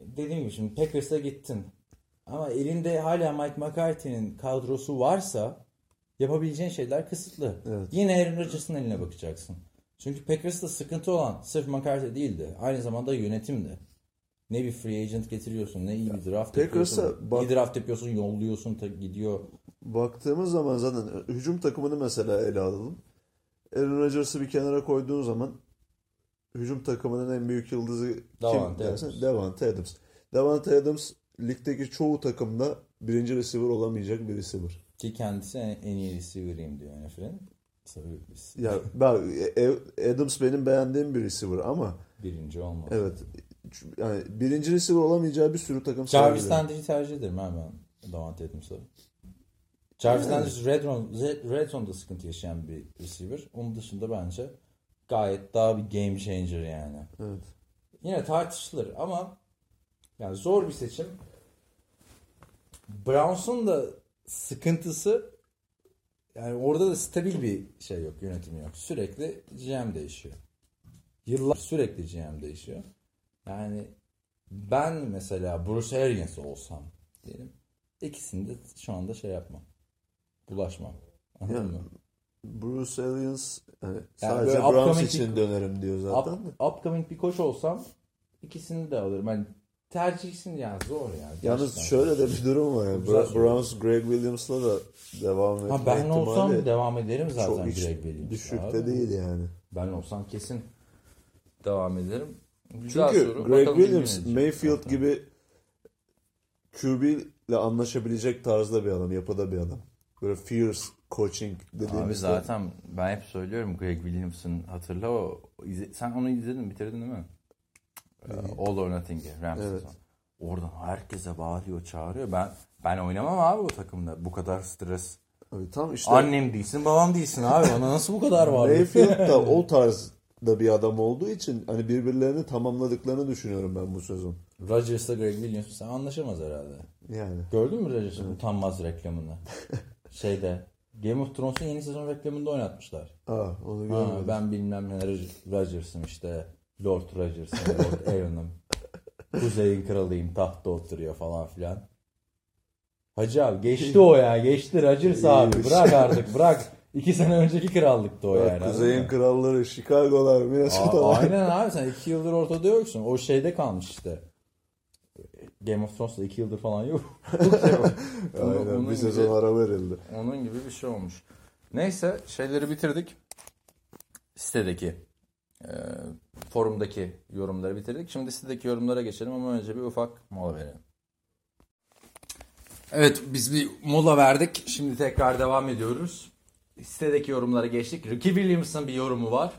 dediğim gibi şimdi Packers'a gittin. Ama elinde hala Mike McCarthy'nin kadrosu varsa yapabileceğin şeyler kısıtlı. Evet. Yine Aaron Rodgers'ın eline bakacaksın. Çünkü Packers'ta sıkıntı olan sırf McCarthy değildi. Aynı zamanda yönetimdi. Ne bir free agent getiriyorsun, ne iyi bir draft yapıyorsun. bak- İyi draft yapıyorsun, yolluyorsun, ta- gidiyor. Baktığımız zaman zaten hücum takımını mesela ele alalım. Aaron Rodgers'ı bir kenara koyduğun zaman hücum takımının en büyük yıldızı kim Davante dersen Adams. Davante Adams. Davante Adams ligdeki çoğu takımda birinci receiver olamayacak bir receiver. Ki kendisi en, iyi receiver'ıyım diyor NFL'in. Ya bak e- Adams benim beğendiğim bir receiver ama birinci olmaz. evet yani birinci receiver olamayacağı bir sürü takım Jarvis. Landry'i tercih ederim ha ben Davante Adams'a. Jarvis Yani. Landry red, zone, red zone'da sıkıntı yaşayan bir receiver. Onun dışında bence gayet daha bir game changer yani. Evet. Yine tartışılır ama yani zor bir seçim. Browns'un da sıkıntısı yani orada da stabil bir şey yok, yönetim yok. Sürekli GM değişiyor. Yıllar sürekli GM değişiyor. Yani ben mesela Bruce Arians olsam diyelim ikisini de şu anda şey yapmam. Bulaşmam. Anladın Yani mı? Bruce Arians yani Yani sadece Browns için bir- dönerim diyor zaten. Up, upcoming bir koç olsam ikisini de alırım. Yani tercihsin yani zor yani. Yalnız Gerçekten. şöyle de bir durum var. Yani. Bra- soru. Browns Greg Williams'la da devam etme Ha ben olsam devam ederim çok zaten hiç Greg Williams. düşükte abi. değil yani. Ben olsam kesin devam ederim. Güzel Çünkü soru. Greg Bakalım Williams Mayfield zaten. gibi QB ile anlaşabilecek tarzda bir adam, yapıda bir adam. Böyle fierce coaching Abi dediğimiz zaten ben hep söylüyorum Greg Williams'ın hatırla o izle- sen onu izledin bitirdin değil mi? Ee, All or Nothing'i Rams Evet. Oradan herkese bağırıyor çağırıyor. Ben ben oynamam abi o takımda. Bu kadar stres. Abi tam işte Annem değilsin babam değilsin abi. Bana nasıl bu kadar var? Mayfield da o tarzda bir adam olduğu için hani birbirlerini tamamladıklarını düşünüyorum ben bu sezon. Rodgers'la Greg Williams sen anlaşamaz herhalde. Yani Gördün mü Rodgers'ın utanmaz reklamını? Şeyde Game of Thrones'un yeni sezon reklamında oynatmışlar. aa onu Ha, görmedim. ben bilmem ne Rodgers'ım işte. Lord Rodgers'ım, Lord Aaron'ım. Kuzeyin kralıyım, tahtta oturuyor falan filan. Hacı abi geçti o ya, geçti Rodgers abi. Bırak artık, bırak. İki sene önceki krallıktı o Bak, yani. Kuzeyin kralları, Chicago'lar, Minnesota'lar. aynen abi sen iki yıldır ortada yoksun. O şeyde kalmış işte. Game of Thrones'ta iki yıldır falan yok. Onun- Aynen onun bir gibi- sezon ara verildi. Onun gibi bir şey olmuş. Neyse şeyleri bitirdik. Sitedeki e, forumdaki yorumları bitirdik. Şimdi sitedeki yorumlara geçelim ama önce bir ufak mola verelim. Evet biz bir mola verdik. Şimdi tekrar devam ediyoruz. Sitedeki yorumlara geçtik. Ricky Williams'ın bir yorumu var.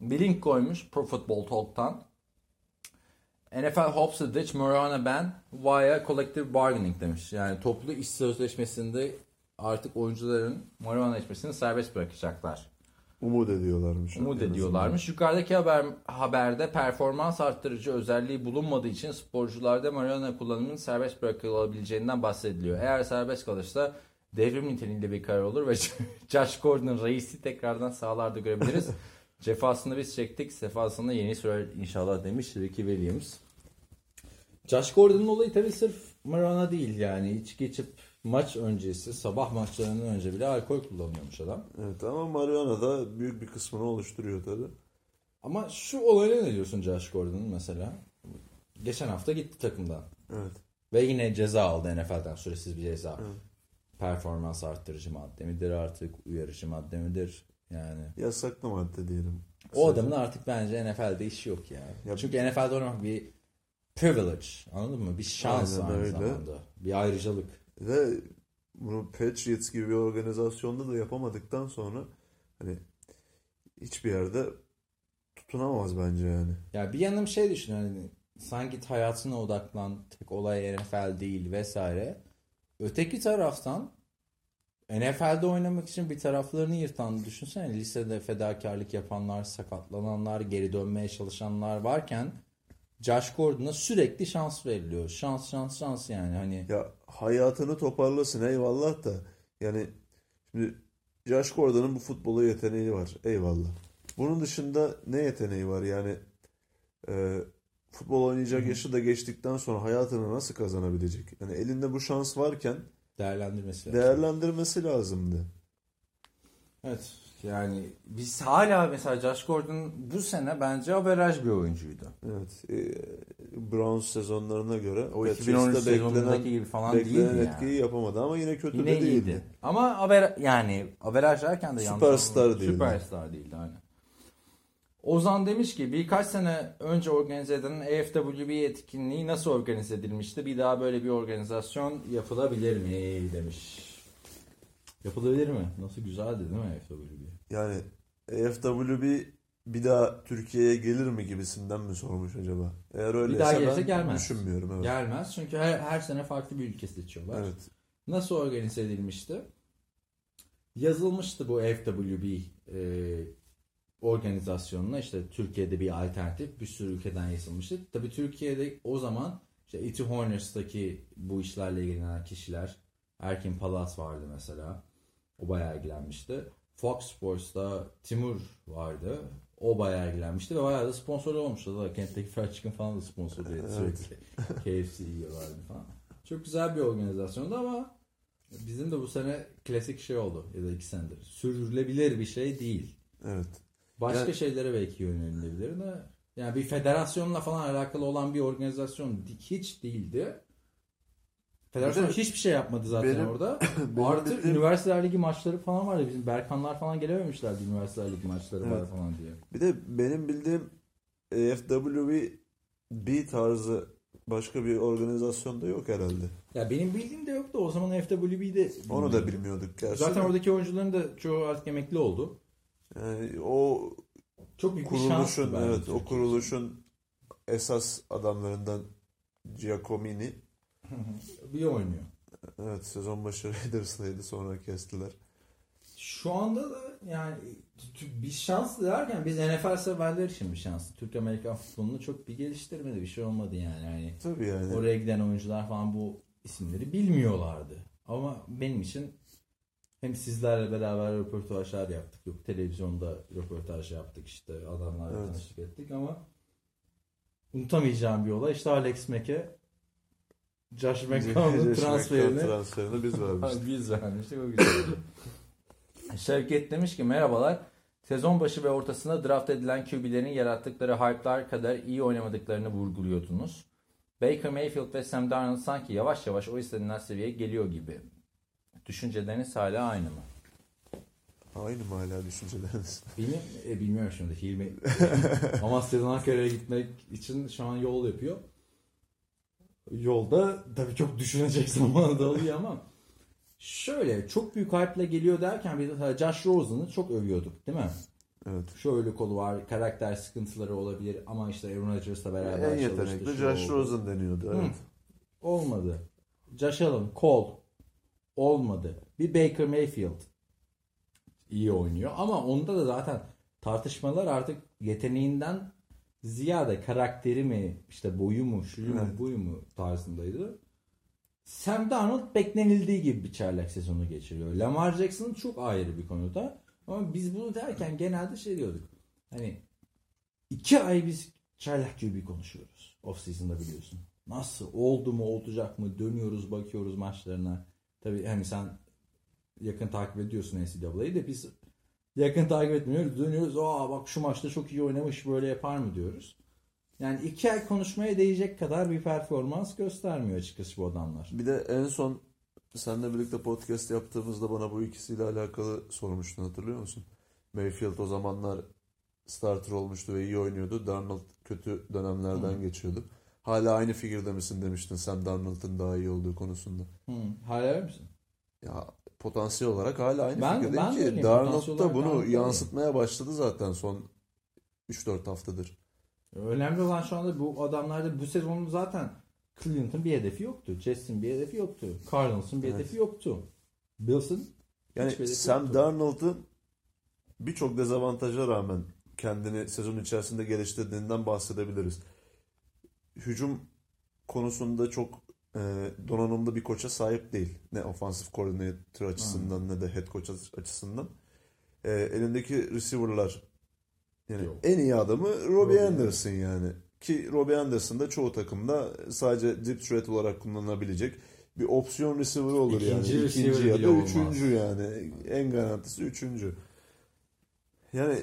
Bir link koymuş Pro Football Talk'tan. NFL hopes to ditch marijuana ban via collective bargaining demiş. Yani toplu iş sözleşmesinde artık oyuncuların marijuana içmesini serbest bırakacaklar. Umut ediyorlarmış. Umut ediyorlarmış. Yukarıdaki haber, haberde performans arttırıcı özelliği bulunmadığı için sporcularda marijuana kullanımının serbest bırakılabileceğinden bahsediliyor. Eğer serbest kalırsa devrim niteliğinde bir karar olur ve Josh Gordon'ın reisi tekrardan sahalarda görebiliriz. Cefasını biz çektik, sefasını yeni sürer inşallah demiş Ricky Williams. Josh Gordon'un olayı tabii sırf marijuana değil yani. içki içip maç öncesi, sabah maçlarından önce bile alkol kullanıyormuş adam. Evet ama marihuana da büyük bir kısmını oluşturuyor tabi. Ama şu olaya ne diyorsun Josh Gordon'un mesela? Geçen hafta gitti takımdan. Evet. Ve yine ceza aldı NFL'den süresiz bir ceza. Evet. Performans arttırıcı madde midir artık? Uyarıcı madde midir? Yani. Yasaklı madde diyelim. O adamın artık bence NFL'de işi yok ya. Ya- Çünkü NFL'de oynamak bir privilege. Anladın mı? Bir şans Aynen aynı öyle. zamanda. Bir ayrıcalık. Ve bunu Patriots gibi bir organizasyonda da yapamadıktan sonra hani hiçbir yerde tutunamaz bence yani. Ya bir yanım şey düşün hani sen git hayatına odaklan tek olay NFL değil vesaire. Öteki taraftan NFL'de oynamak için bir taraflarını yırtan düşünsene lisede fedakarlık yapanlar, sakatlananlar, geri dönmeye çalışanlar varken Josh Gordon'a sürekli şans veriliyor. Şans şans şans yani hani Ya hayatını toparlasın eyvallah da yani şimdi Josh Gordon'un bu futbola yeteneği var eyvallah. Bunun dışında ne yeteneği var yani e, futbol oynayacak yaşı da geçtikten sonra hayatını nasıl kazanabilecek? Yani elinde bu şans varken değerlendirmesi lazım. değerlendirmesi lazımdı. Evet yani biz hala mesela Josh Gordon bu sene bence averaj bir oyuncuydu. Evet. E, Browns sezonlarına göre O Patriots'ta 2013 beklenen, sezonundaki gibi falan değildi etkiyi yani. yapamadı ama yine kötü Yine de değildi. iyiydi. Ama aver yani averaj derken de yanlış Süperstar değildi. Süperstar değildi aynen. Ozan demiş ki birkaç sene önce organize edilen AFWB etkinliği nasıl organize edilmişti? Bir daha böyle bir organizasyon yapılabilir mi demiş. Yapılabilir mi? Nasıl güzeldi değil mi AFWB? Yani AFWB bir daha Türkiye'ye gelir mi gibisinden mi sormuş acaba? Eğer öyleyse daha gelirse ben gelmez. düşünmüyorum. Evet. Gelmez çünkü her, her sene farklı bir ülke seçiyorlar. Evet. Nasıl organize edilmişti? Yazılmıştı bu FWB e, organizasyonuna işte Türkiye'de bir alternatif bir sürü ülkeden yazılmıştı. Tabii Türkiye'de o zaman işte E.T. Horners'taki bu işlerle ilgilenen kişiler Erkin Palas vardı mesela. O bayağı ilgilenmişti. Fox Sports'ta Timur vardı. O bayağı ilgilenmişti ve bayağı da sponsor olmuştu. Da Kentteki Fried Chicken falan da sponsor diye Evet. sürekli KFC yiyorlardı falan. Çok güzel bir organizasyondu ama bizim de bu sene klasik şey oldu ya da iki senedir. Sürdürülebilir bir şey değil. Evet. Başka Yani- şeylere belki yönelilebilir de yani bir federasyonla falan alakalı olan bir organizasyon hiç değildi. Federasyon de hiçbir şey yapmadı zaten benim- orada. benim Artı bildiğim- üniversiteler ligi maçları falan vardı. Bizim Berkanlar falan gelememişlerdi üniversiteler ligi maçları var Evet. falan diye. Bir de benim bildiğim AFWB tarzı başka bir organizasyonda yok herhalde. Ya benim bildiğim de yoktu. O zaman FWB'de Onu da bilmiyorduk gerçi. Zaten oradaki oyuncuların da çoğu artık emekli oldu. Yani o Çok büyük bir kuruluşun bence evet o kuruluşun esas adamlarından Giacomini bir oynuyor. evet sezon başı Raiders'laydı sonra kestiler. Şu anda da yani t- bir şans derken biz NFL severler için bir şans. Türk Amerikan futbolunu çok bir geliştirmedi. Bir şey olmadı yani. yani Tabii yani. oraya giden oyuncular falan bu isimleri bilmiyorlardı. Ama benim için hem sizlerle beraber röportajlar yaptık. Yok televizyonda röportaj yaptık işte adamlarla Evet. tanıştık ettik ama unutamayacağım bir olay. İşte Alex Mack'e Josh McCown'un transferini transferini biz vermiştik. biz vermiştik o güzel. Şevket demiş ki merhabalar. Sezon başı ve ortasında draft edilen QB'lerin yarattıkları hype'lar kadar iyi oynamadıklarını vurguluyordunuz. Baker Mayfield ve Sam Darnold sanki yavaş yavaş o istenilen seviyeye geliyor gibi. Düşünceleriniz hala aynı mı? Aynı mı hala düşünceleriniz? Bilmiyorum, e, bilmiyorum şimdi. Hilmi Amasya'dan Ankara'ya gitmek için şu an yol yapıyor. Yolda tabii çok düşünecek zamanı da oluyor ama şöyle çok büyük hype'la geliyor derken biz Josh Rosen'ı çok övüyorduk değil mi? Evet. Şöyle kolu var, karakter sıkıntıları olabilir ama işte Aaron Rodgers'la beraber En çalıştı, yetenekli şu Josh oldu. Rosen deniyordu. Evet. Olmadı. Josh Allen, Cole olmadı. Bir Baker Mayfield iyi oynuyor ama onda da zaten tartışmalar artık yeteneğinden ziyade karakteri mi, işte boyu mu, şuyu mu, Evet. buyu mu tarzındaydı. Sam Darnold beklenildiği gibi bir çaylak sezonu geçiriyor. Lamar Jackson çok ayrı bir konuda. Ama biz bunu derken genelde şey diyorduk. Hani iki ay biz çaylak gibi konuşuyoruz. Off season'da biliyorsun. Nasıl? Oldu mu? Olacak mı? Dönüyoruz bakıyoruz maçlarına. Tabii hani sen yakın takip ediyorsun NCAA'yı de biz yakın takip etmiyoruz. Dönüyoruz. Aa bak şu maçta çok iyi oynamış böyle yapar mı diyoruz. Yani iki ay konuşmaya değecek kadar bir performans göstermiyor açıkçası bu adamlar. Bir de en son seninle birlikte podcast yaptığımızda bana bu ikisiyle alakalı sormuştun hatırlıyor musun? Mayfield o zamanlar starter olmuştu ve iyi oynuyordu. Darnold kötü dönemlerden Hı. geçiyordu. Hala aynı figürde misin demiştin Sam Darnold'un daha iyi olduğu konusunda. Hı, hala öyle misin? Ya potansiyel olarak hala aynı Ben- fikirdeyim ben ki. Darnold da bunu Darnold yansıtmaya başladı zaten son 3-4 haftadır. Önemli olan şu anda bu adamlarda bu sezonun zaten Cleveland'ın bir hedefi yoktu. Jets'in bir hedefi yoktu. Cardinals'ın bir Evet. hedefi yoktu. Bills'ın Yani Sam. Darnold'un birçok dezavantaja rağmen kendini sezon içerisinde geliştirdiğinden bahsedebiliriz. Hücum konusunda çok e, donanımlı bir koça sahip değil. Ne ofansif koordinatör açısından ne de head coach açısından. E, elindeki receiver'lar yani Yok. en iyi adamı Robbie Robbie Anderson yani. Ki Robbie Anderson da çoğu takımda sadece deep threat olarak kullanılabilecek bir opsiyon receiver olur İkinci yani. İkinci ya da olmaz. üçüncü yani. En garantisi üçüncü. Yani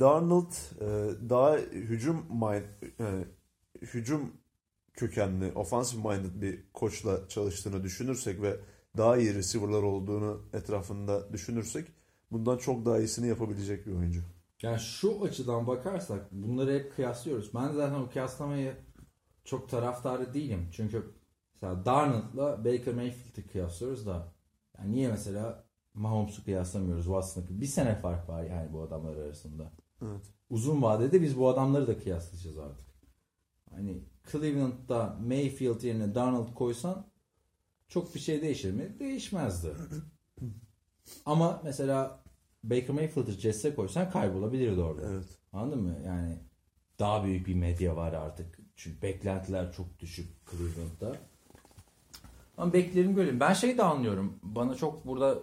Darnold e, daha hücum mind, yani hücum kökenli, offensive minded bir koçla çalıştığını düşünürsek ve daha iyi receiver'lar olduğunu etrafında düşünürsek bundan çok daha iyisini yapabilecek bir oyuncu. Yani şu açıdan bakarsak bunları hep kıyaslıyoruz. Ben zaten o kıyaslamayı çok taraftarı değilim. Çünkü mesela Darnold'la Baker Mayfield'i kıyaslıyoruz da yani niye mesela Mahomes'u kıyaslamıyoruz Watson'ı? Bir sene fark var yani bu adamlar arasında. Evet. Uzun vadede biz bu adamları da kıyaslayacağız artık. Hani Cleveland'da Mayfield yerine Darnold koysan çok bir şey değişir mi? Değişmezdi. Ama mesela Baker Mayfield'ı Jets'e koysan kaybolabilirdi orada. Evet. Anladın mı? Yani daha büyük bir medya var artık. Çünkü beklentiler çok düşük Cleveland'da. Ama beklerim böyle. Ben şeyi de anlıyorum. Bana çok burada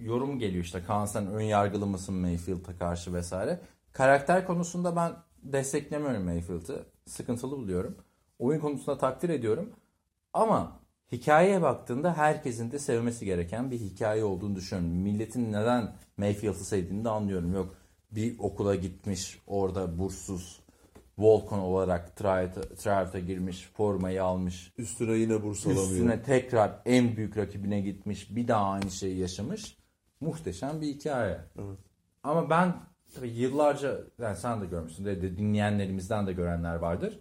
yorum geliyor işte. Kaan sen ön yargılı mısın Mayfield'a karşı vesaire. Karakter konusunda ben desteklemiyorum Mayfield'ı. Sıkıntılı buluyorum. Oyun konusunda takdir ediyorum. Ama hikayeye baktığında herkesin de sevmesi gereken bir hikaye olduğunu düşünüyorum. Milletin neden Mayfield'ı sevdiğini de anlıyorum. Yok bir okula gitmiş orada burssuz Volkan olarak tryout'a girmiş formayı almış Üstüne yine burs alamıyor. üstüne tekrar en büyük rakibine gitmiş bir daha aynı şeyi yaşamış muhteşem bir hikaye. Evet. Ama ben tabii yıllarca yani sen de görmüşsün de, de dinleyenlerimizden de görenler vardır.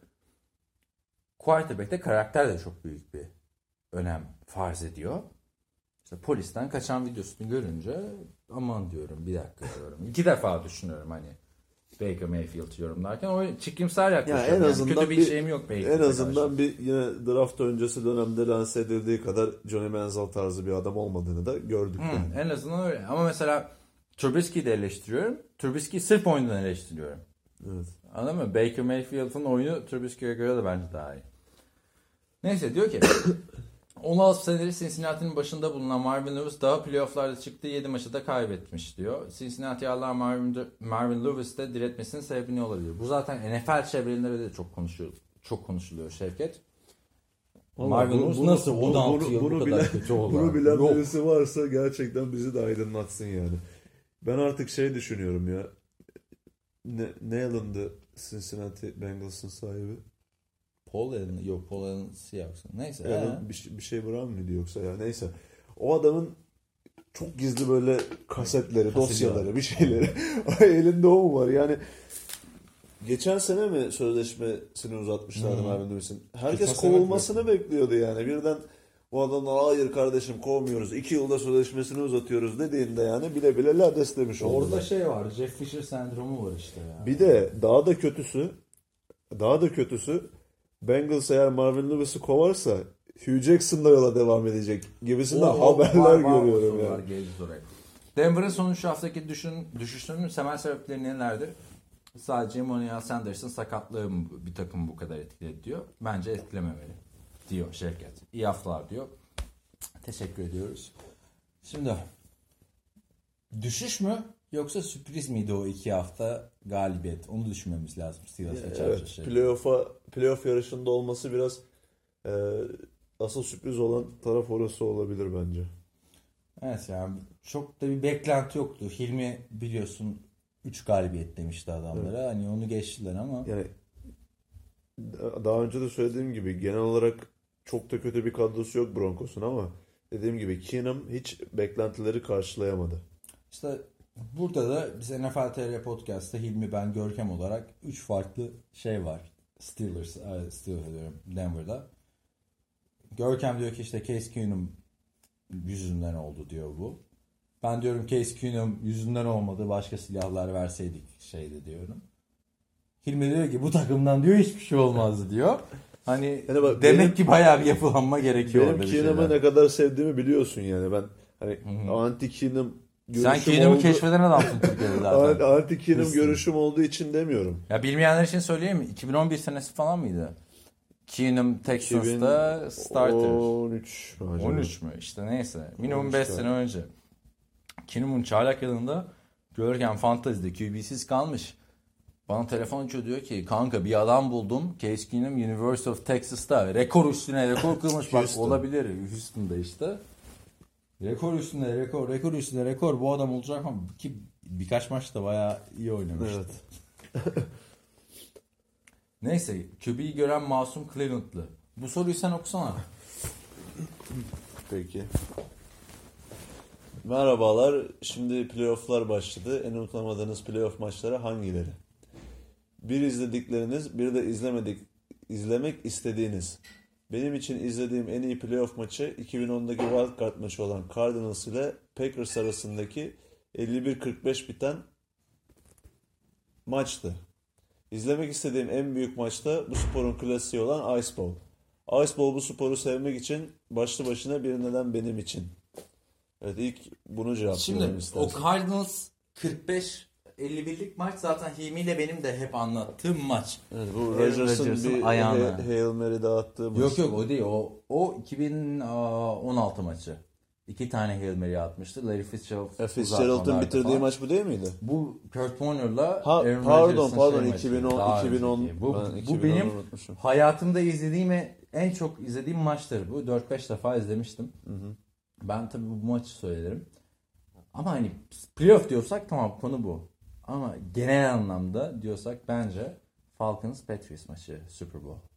Quarterback'te karakter de çok büyük bir önem farz ediyor. İşte polisten kaçan videosunu görünce aman diyorum bir dakika diyorum. İki defa düşünüyorum hani Baker Mayfield yorumlarken o çekimsel yaklaşıyorum. Ya en Yani azından kötü bir, bir- şeyim yok En Mayfield'e azından bir yine draft öncesi dönemde lanse edildiği kadar Johnny Manziel tarzı bir adam olmadığını da gördük. Hı, yani. en azından öyle. Ama mesela Trubisky'yi de eleştiriyorum. Trubisky'yi sırf oyundan eleştiriyorum. Evet. Anladın mı? Baker Mayfield'ın oyunu Trubisky'ye göre de bence daha iyi. Neyse diyor ki 16 senedir Cincinnati'nin başında bulunan Marvin Lewis daha playofflarda çıktığı 7 maçı da kaybetmiş diyor. Cincinnati'yalar Marvin, Marvin Lewis de diretmesinin sebebi ne olabilir? Bu zaten NFL çevrelerinde de çok konuşuyor. Çok konuşuluyor Şevket. Vallahi Marvin bunu- Lewis nasıl bunu- 16 bunu- yıl bu bunu kadar bilen- kötü? Bunu bilen birisi varsa gerçekten bizi de aydınlatsın yani. Ben artık şey düşünüyorum ya. Ne, ne alındı Cincinnati Bengals'ın sahibi? Paul Allen, yok Paul Allen Seahawks'ın. Neyse. He. bir, şey- bir şey Brown muydu yoksa ya neyse. O adamın çok gizli böyle kasetleri, Kaseti dosyaları, var. bir şeyleri. Elinde o mu var? Yani geçen sene mi sözleşmesini uzatmışlardı Hmm. Marvin Lewis'in? Herkes Geçen kovulmasını bekliyordu yani. Birden Bu adamlar hayır kardeşim kovmuyoruz. iki yılda sözleşmesini uzatıyoruz dediğinde yani bile bile lades demiş oldular. Orada şey var. Jeff Fisher sendromu var işte ya. Bir de daha da kötüsü daha da kötüsü Bengals eğer Marvin Lewis'i kovarsa Hugh Jackson'la yola devam edecek gibisinden O- haberler var- var, görüyorum oraya. Denver'ın son üç haftaki düşün, düşüşünün temel sebepleri nelerdir? Sadece Emmanuel Sanders'ın sakatlığı bir takım bu kadar etkiledi diyor. Bence etkilememeli diyor Şevket. İyi haftalar diyor. Teşekkür ediyoruz. Şimdi düşüş mü yoksa sürpriz miydi o iki hafta galibiyet? Onu düşünmemiz lazım Steelers ve Evet, Chargers. playoff'a playoff yarışında olması biraz e, asıl sürpriz olan taraf orası olabilir bence. Evet yani çok da bir beklenti yoktu. Hilmi biliyorsun 3 galibiyet demişti adamlara. Hani onu geçtiler ama Yani da- daha önce de söylediğim gibi genel olarak çok da kötü bir kadrosu yok Broncos'un ama dediğim gibi Keenum hiç beklentileri karşılayamadı. işte burada da biz NFL TR Podcast'ta Hilmi ben Görkem olarak 3 farklı şey var. Steelers, e, Steelers diyorum Denver'da. Görkem diyor ki işte Case Keenum yüzünden oldu diyor bu. Ben diyorum Case Keenum yüzünden olmadı başka silahlar verseydik şeydi diyorum. Hilmi diyor ki bu takımdan diyor hiçbir şey olmazdı diyor. Hani Yani bak, demek benim- ki bayağı bir yapılanma gerekiyor Benim Keenum'u ne kadar sevdiğimi biliyorsun yani ben hani hı. anti Keenum Sen Keenum'u oldu- keşfeden adamsın Türkiye'de zaten. Anti Keenum görüşüm olduğu için demiyorum. ya bilmeyenler için söyleyeyim mi? 2011 senesi falan mıydı? Keenum Texans'ta starter. 13 mü acaba? 13 mü? İşte neyse. Minimum 13 5 galiba. sene önce. Keenum'un çaylak yılında Görkem Fantasy'de QB'siz kalmış. Bana telefon açıyor diyor ki kanka bir adam buldum. Case Keenum University of Texas'ta. Rekor üstüne rekor kırmış. Bak olabilir. Houston'da işte. Rekor üstüne rekor, rekor üstüne rekor. Bu adam olacak ama ki birkaç maçta bayağı iyi oynamıştı. Evet. Neyse QB'yi gören masum Cleveland'lı. Bu soruyu sen okusana. Peki. Merhabalar. Şimdi playofflar başladı. En unutamadığınız playoff maçları hangileri? Bir izledikleriniz, bir de izlemedik, izlemek istediğiniz. Benim için izlediğim en iyi playoff maçı 2010'daki Wild Card maçı olan Cardinals ile Packers arasındaki 51-45 biten maçtı. İzlemek istediğim en büyük maçta bu sporun klasiği olan Ice Bowl. Ice Bowl bu sporu sevmek için başlı başına bir neden benim için. Evet ilk bunu cevaplayalım Şimdi o. Cardinals 45 51'lik maç zaten Hilmi ile benim de hep anlattığım maç. Evet, bu Rodgers'ın Rodgers'ın bir ayağına. He- Hail Mary dağıttığı maç. Yok yok o değil o o 2016 maçı. İki tane Hail Mary atmıştı. Larry Fitzgerald E, Fitzgerald'ın uzatmalarda bitirdiği falan. maç bu değil miydi? Bu Kurt Warner'la Ha, Aaron pardon, Rodgers'ın pardon, şey maçı. 2010 Daha 2010 önceki. Bu, ben bu 2010'u benim unutmuşum. hayatımda izlediğim en çok izlediğim maçtır. Bu 4-5 defa izlemiştim. Ben tabii bu maçı söylerim. Ama hani playoff diyorsak tamam konu bu. Ama genel anlamda diyorsak bence Falcons Patriots maçı Super Bowl.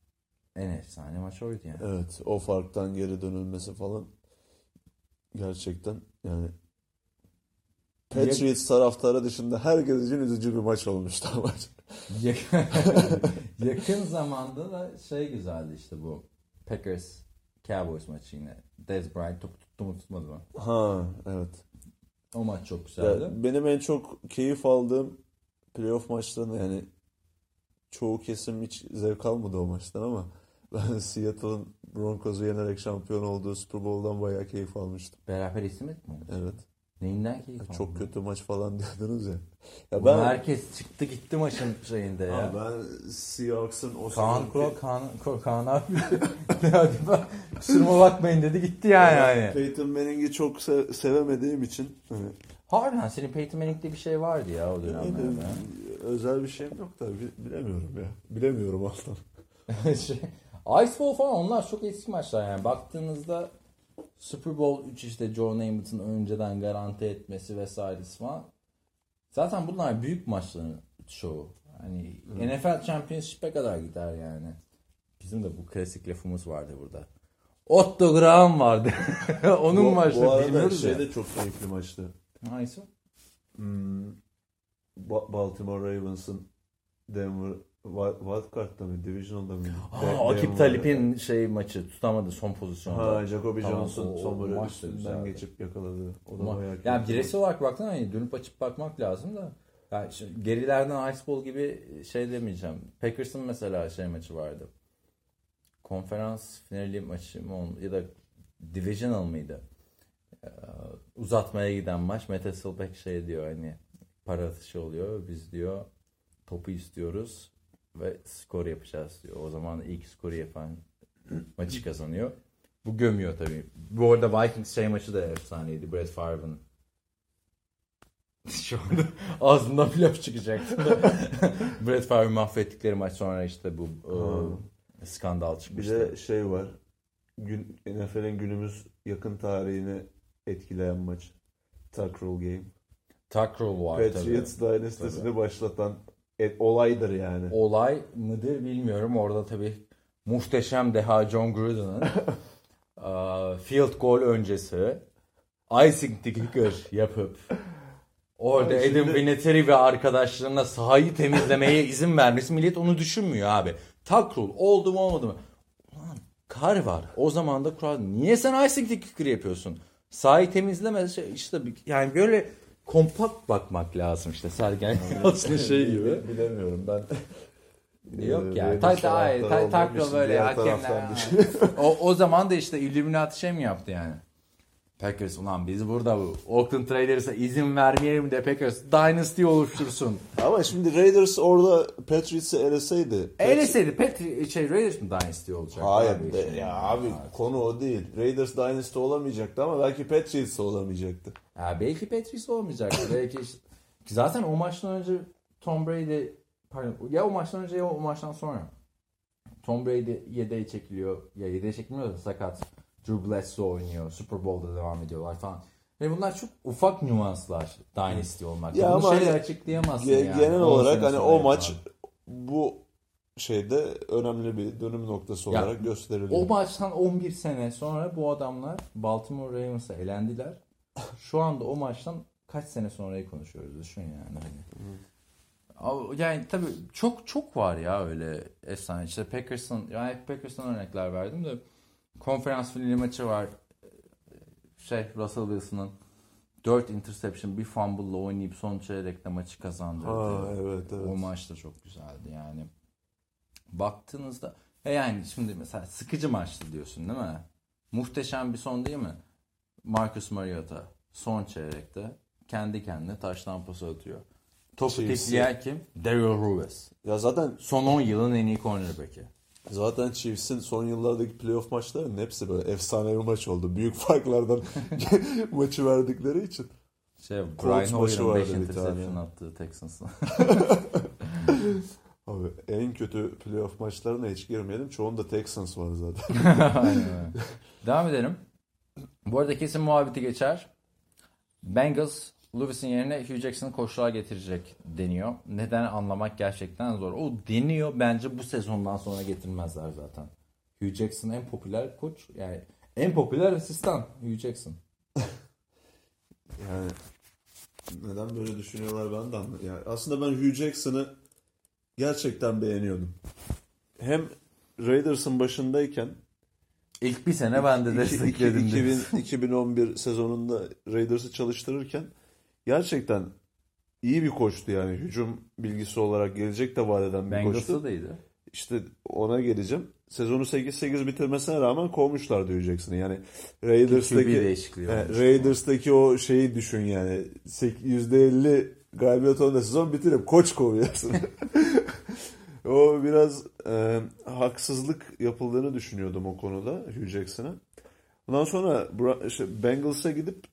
En efsane maç oydu yani. Evet, o farktan geri dönülmesi falan gerçekten yani Patriots taraftarı dışında herkes için üzücü bir maç olmuştu maç. Yakın, yakın zamanda da şey güzeldi işte bu Packers Cowboys maçı yine. Dez Bryant topu tuttu mu tutmadı mı? Ha, evet. O maç çok Ya, güzeldi. benim en çok keyif aldığım playoff maçlarını yani çoğu kesim hiç zevk almadı o maçtan ama ben Seattle'ın Broncos'u yenerek şampiyon olduğu Super Bowl'dan bayağı keyif almıştım. Beraber istemedik mi? Evet. Neyinden keyif Çok aldın? kötü maç falan diyordunuz ya. Ya Ben... Herkes çıktı gitti maçın şeyinde ya. Abi ben Seahawks'ın o Kaan Kural, Kaan, Kaan, Kaan abi. Hadi bak, kusuruma bakmayın dedi gitti yani. hani. Peyton Manning'i çok se- sevemediğim için hani Harbiden senin Peyton Manning'de bir şey vardı ya o dönemlerde. özel bir şeyim yok da bi- bilemiyorum ya. Bilemiyorum aslan. şey, Ice Bowl falan onlar çok eski maçlar yani. Baktığınızda Super Bowl 3 işte Joe Namath'ın önceden garanti etmesi vesairesi falan. Zaten bunlar büyük maçların çoğu. Hani NFL Championship'e kadar gider yani. Bizim de bu klasik lafımız vardı burada. Otto Graham vardı. Onun bu, maçları bu arada bilmiyoruz şey ya. de çok keyifli maçtı. Hangisi? Hmm, Ba- Baltimore Ravens'ın Denver Wildcard'da mı? Divisional'da mı? Aa, Akip Talip'in şey maçı tutamadı son pozisyonda. Ha, Jacoby Tamam, Jones'un o- son böyle üstünden geçip yakaladı. O da bayağı yani bireysel olarak baktığında hani dönüp açıp bakmak lazım da. Yani şimdi gerilerden Ice Bowl gibi şey demeyeceğim. Packers'ın mesela şey maçı vardı. Konferans finali maçı mı ya da Divisional mıydı? Ee, uzatmaya giden maç. Mete Silbeck şey diyor hani para atışı oluyor. Biz diyor topu istiyoruz ve skor yapacağız diyor. O zaman ilk skoru yapan maçı kazanıyor. Bu gömüyor tabii. Bu arada Vikings şey maçı da efsaneydi. Brett Favre'ın şu anda ağzımdan bir laf çıkacaktı. Brett Favre mahvettikleri maç sonra işte bu e, skandal Bir çıkmıştı. de şey var. Gün, NFL'in günümüz yakın tarihini etkileyen maç. Tuck Rule Game. Tuck rule var tabii. Patriots Dynasty'sini başlatan et, olaydır yani. Olay mıdır bilmiyorum. Orada tabii muhteşem deha John Gruden'ın e, field goal öncesi icing kicker yapıp orada Abi Adam şimdi- Vinatieri ve arkadaşlarına sahayı temizlemeye izin vermesi millet onu düşünmüyor abi. Tuck rule oldu mu olmadı mı? Ulan kar var. O zaman da kural. Niye sen icing kicker yapıyorsun? Sahayı temizleme şey- işte yani böyle kompakt bakmak lazım işte Sergen Yalçın'ın şey gibi. Bilemiyorum ben. Yok ya. Tay tay taraftarı tay olduğum takla böyle hakemler. o, o zaman da işte Illuminati şey mi yaptı yani? Packers ulan biz burada bu Oakland Raiders'a izin vermeyelim de Packers Dynasty oluştursun. Ama şimdi Raiders orada Patriots'ı eleseydi. Eleseydi Petri şey Raiders mi Dynasty olacak? Hayır Abi be, şey. ya abi konu o değil. Raiders Dynasty olamayacaktı ama belki Patriots olamayacaktı. Ya belki Patriots olmayacaktı. belki işte- zaten o maçtan önce Tom Brady pardon ya o maçtan önce ya o maçtan sonra Tom Brady yedeğe çekiliyor. Ya yedeğe çekilmiyor da sakat. Drew Bledsoe oynuyor. Super Bowl'da devam ediyorlar falan. Ve bunlar çok ufak nüanslar Dynasty olmak. Ya Bunu ama şeyle hani açıklayamazsın Ge- yani. Genel 10 olarak hani o maç yapılan. bu şeyde önemli bir dönüm noktası Ya, olarak gösterildi. O maçtan 11 sene sonra bu adamlar Baltimore Ravens'a elendiler. Şu anda o maçtan kaç sene sonrayı konuşuyoruz düşün yani. Hani. Yani tabii çok çok var ya öyle efsane. İşte Packers'ın yani hep Packers'tan örnekler verdim de konferans finali maçı var. Şey Russell Wilson'ın 4 interception bir fumble'la oynayıp son çeyrekte maçı kazandırdı. Ha, evet evet. O maç da çok güzeldi yani. Baktığınızda e yani şimdi mesela sıkıcı maçtı diyorsun değil mi? Muhteşem bir son değil mi? Marcus Mariota son çeyrekte kendi kendine taş lampası atıyor. Topu tekleyen kim? Daryl Ruiz. Ya zaten Son 10 yılın en iyi cornerback'i. Zaten Chiefs'in son yıllardaki playoff maçlarının hepsi böyle efsane bir maç oldu. Büyük farklardan maçı verdikleri için. Şey, Brian maçı Hoyer'ın 5 vardı bir interception attığı Texans'ın. Abi en kötü playoff maçlarına hiç girmeyelim. Çoğunda Texans var zaten. Aynen. Devam edelim. Bu arada kesin muhabbeti geçer. Bengals Lewis'in yerine Hugh Jackson'ı koşuğa getirecek deniyor. Neden anlamak gerçekten zor. O deniyor bence bu sezondan sonra getirmezler zaten. Hugh Jackson en popüler koç. Yani en popüler asistan Hugh Jackson. Yani neden böyle düşünüyorlar ben de anlamadım. Yani aslında ben Hugh Jackson'ı gerçekten beğeniyordum. Hem Raiders'ın başındayken İlk bir sene ben de iki- destekledim. iki- diyor. 2000 2011 sezonunda Raiders'ı çalıştırırken gerçekten iyi bir koçtu yani. Hücum bilgisi olarak gelecek de vaat eden bir koçtu. Da iyiydi. İşte ona geleceğim. Sezonu 8-8 bitirmesine rağmen kovmuşlar Jackson'ı. Yani Raiders'taki e. Raiders'taki o şeyi düşün yani. Sek- %50 galibiyet oranında sezon bitirip koç kovuyorsun. o biraz e, haksızlık yapıldığını düşünüyordum o konuda Hugh Jackson'a. Ondan sonra işte Bengals'a gidip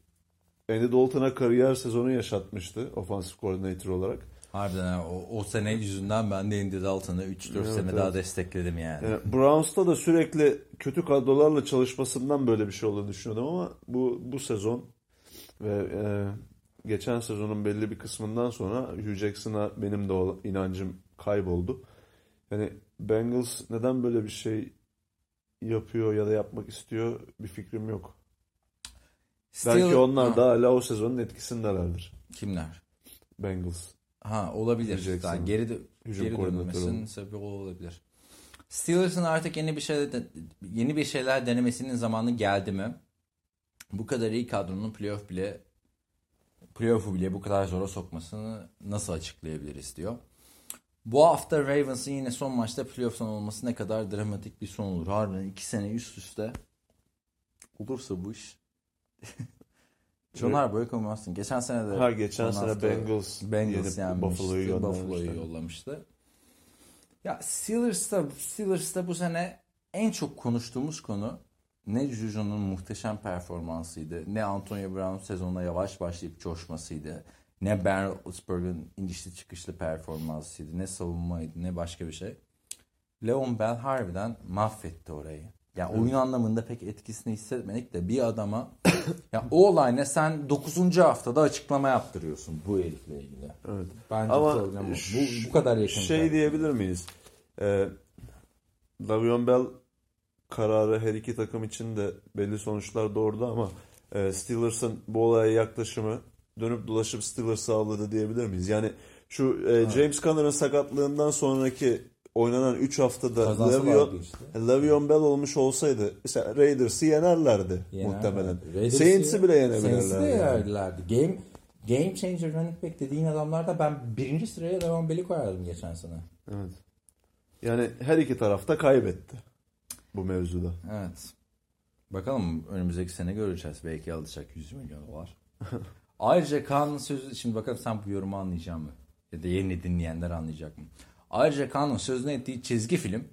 Andy Dalton'a kariyer sezonu yaşatmıştı offensive coordinator olarak. Harbiden ha, o, o sene yüzünden ben de Andy Dalton'ı 3-4 Evet, sene evet. daha destekledim yani. Yani Browns'ta da sürekli kötü kadrolarla çalışmasından böyle bir şey olduğunu düşünüyordum ama bu bu sezon ve e, geçen sezonun belli bir kısmından sonra Hugh Jackson'a benim de o inancım kayboldu. Yani Bengals neden böyle bir şey yapıyor ya da yapmak istiyor bir fikrim yok. Belki Still- onlar Ha, da hala o sezonun etkisindelerdir. Kimler? Bengals. Ha olabilir. Yani geride Hücum geri dönmesinin sebebi o olabilir. Steelers'ın artık yeni bir şey yeni bir şeyler denemesinin zamanı geldi mi? Bu kadar iyi kadronun playoff bile playoff'u bile bu kadar zora sokmasını nasıl açıklayabiliriz diyor. Bu hafta Ravens'ın yine son maçta playoff'tan olması ne kadar dramatik bir son olur. Harbiden iki sene üst üste olursa bu iş. John Harbaugh'u koymazsın. Geçen sene de Ha geçen sene Bengals, Bengals yenip. Buffalo'yu Buffalo'yu göndermişler. yollamıştı. Ya Steelers'ta, Steelers'ta bu sene en çok konuştuğumuz konu ne Juju'nun muhteşem performansıydı, ne Antonio Brown sezonuna yavaş başlayıp coşmasıydı, ne Ben Roethlisberger'ın inişli çıkışlı performansıydı, ne savunmaydı, ne başka bir şey. Leon Bell harbiden mahvetti orayı. Yani oyun anlamında pek etkisini hissetmedik de bir adama ya o olay ne sen 9. haftada açıklama yaptırıyorsun bu herifle ilgili. Evet. Bence Ama problem. Bu, bu kadar yakın. Şey diyebilir miyiz? Ee, Davion Bell kararı her iki takım için de belli sonuçlar doğurdu ama e, Steelers'ın bu olaya yaklaşımı dönüp dolaşıp Steelers'ı sağladı diyebilir miyiz? Yani şu e, James Conner'ın sakatlığından sonraki oynanan 3 haftada Le'Veon, işte. Le'Veon Bell olmuş olsaydı mesela Raiders'ı yenerlerdi Yener- muhtemelen. Raiders- Saints'i bile Saints'i de yenebilirlerdi. yani. yerlerdi. Game, game changer running back dediğin adamlarda ben birinci sıraya Levan Bell'i koyardım geçen sene. Evet. Yani her iki tarafta kaybetti bu mevzuda. Evet. Bakalım önümüzdeki sene göreceğiz. Belki alacak 100 milyon dolar. Ayrıca Kaan'ın sözü... Şimdi bakalım sen bu yorumu anlayacak mı? Ya da yeni dinleyenler anlayacak mı? Ayrıca Kaan'ın sözünü ettiği çizgi film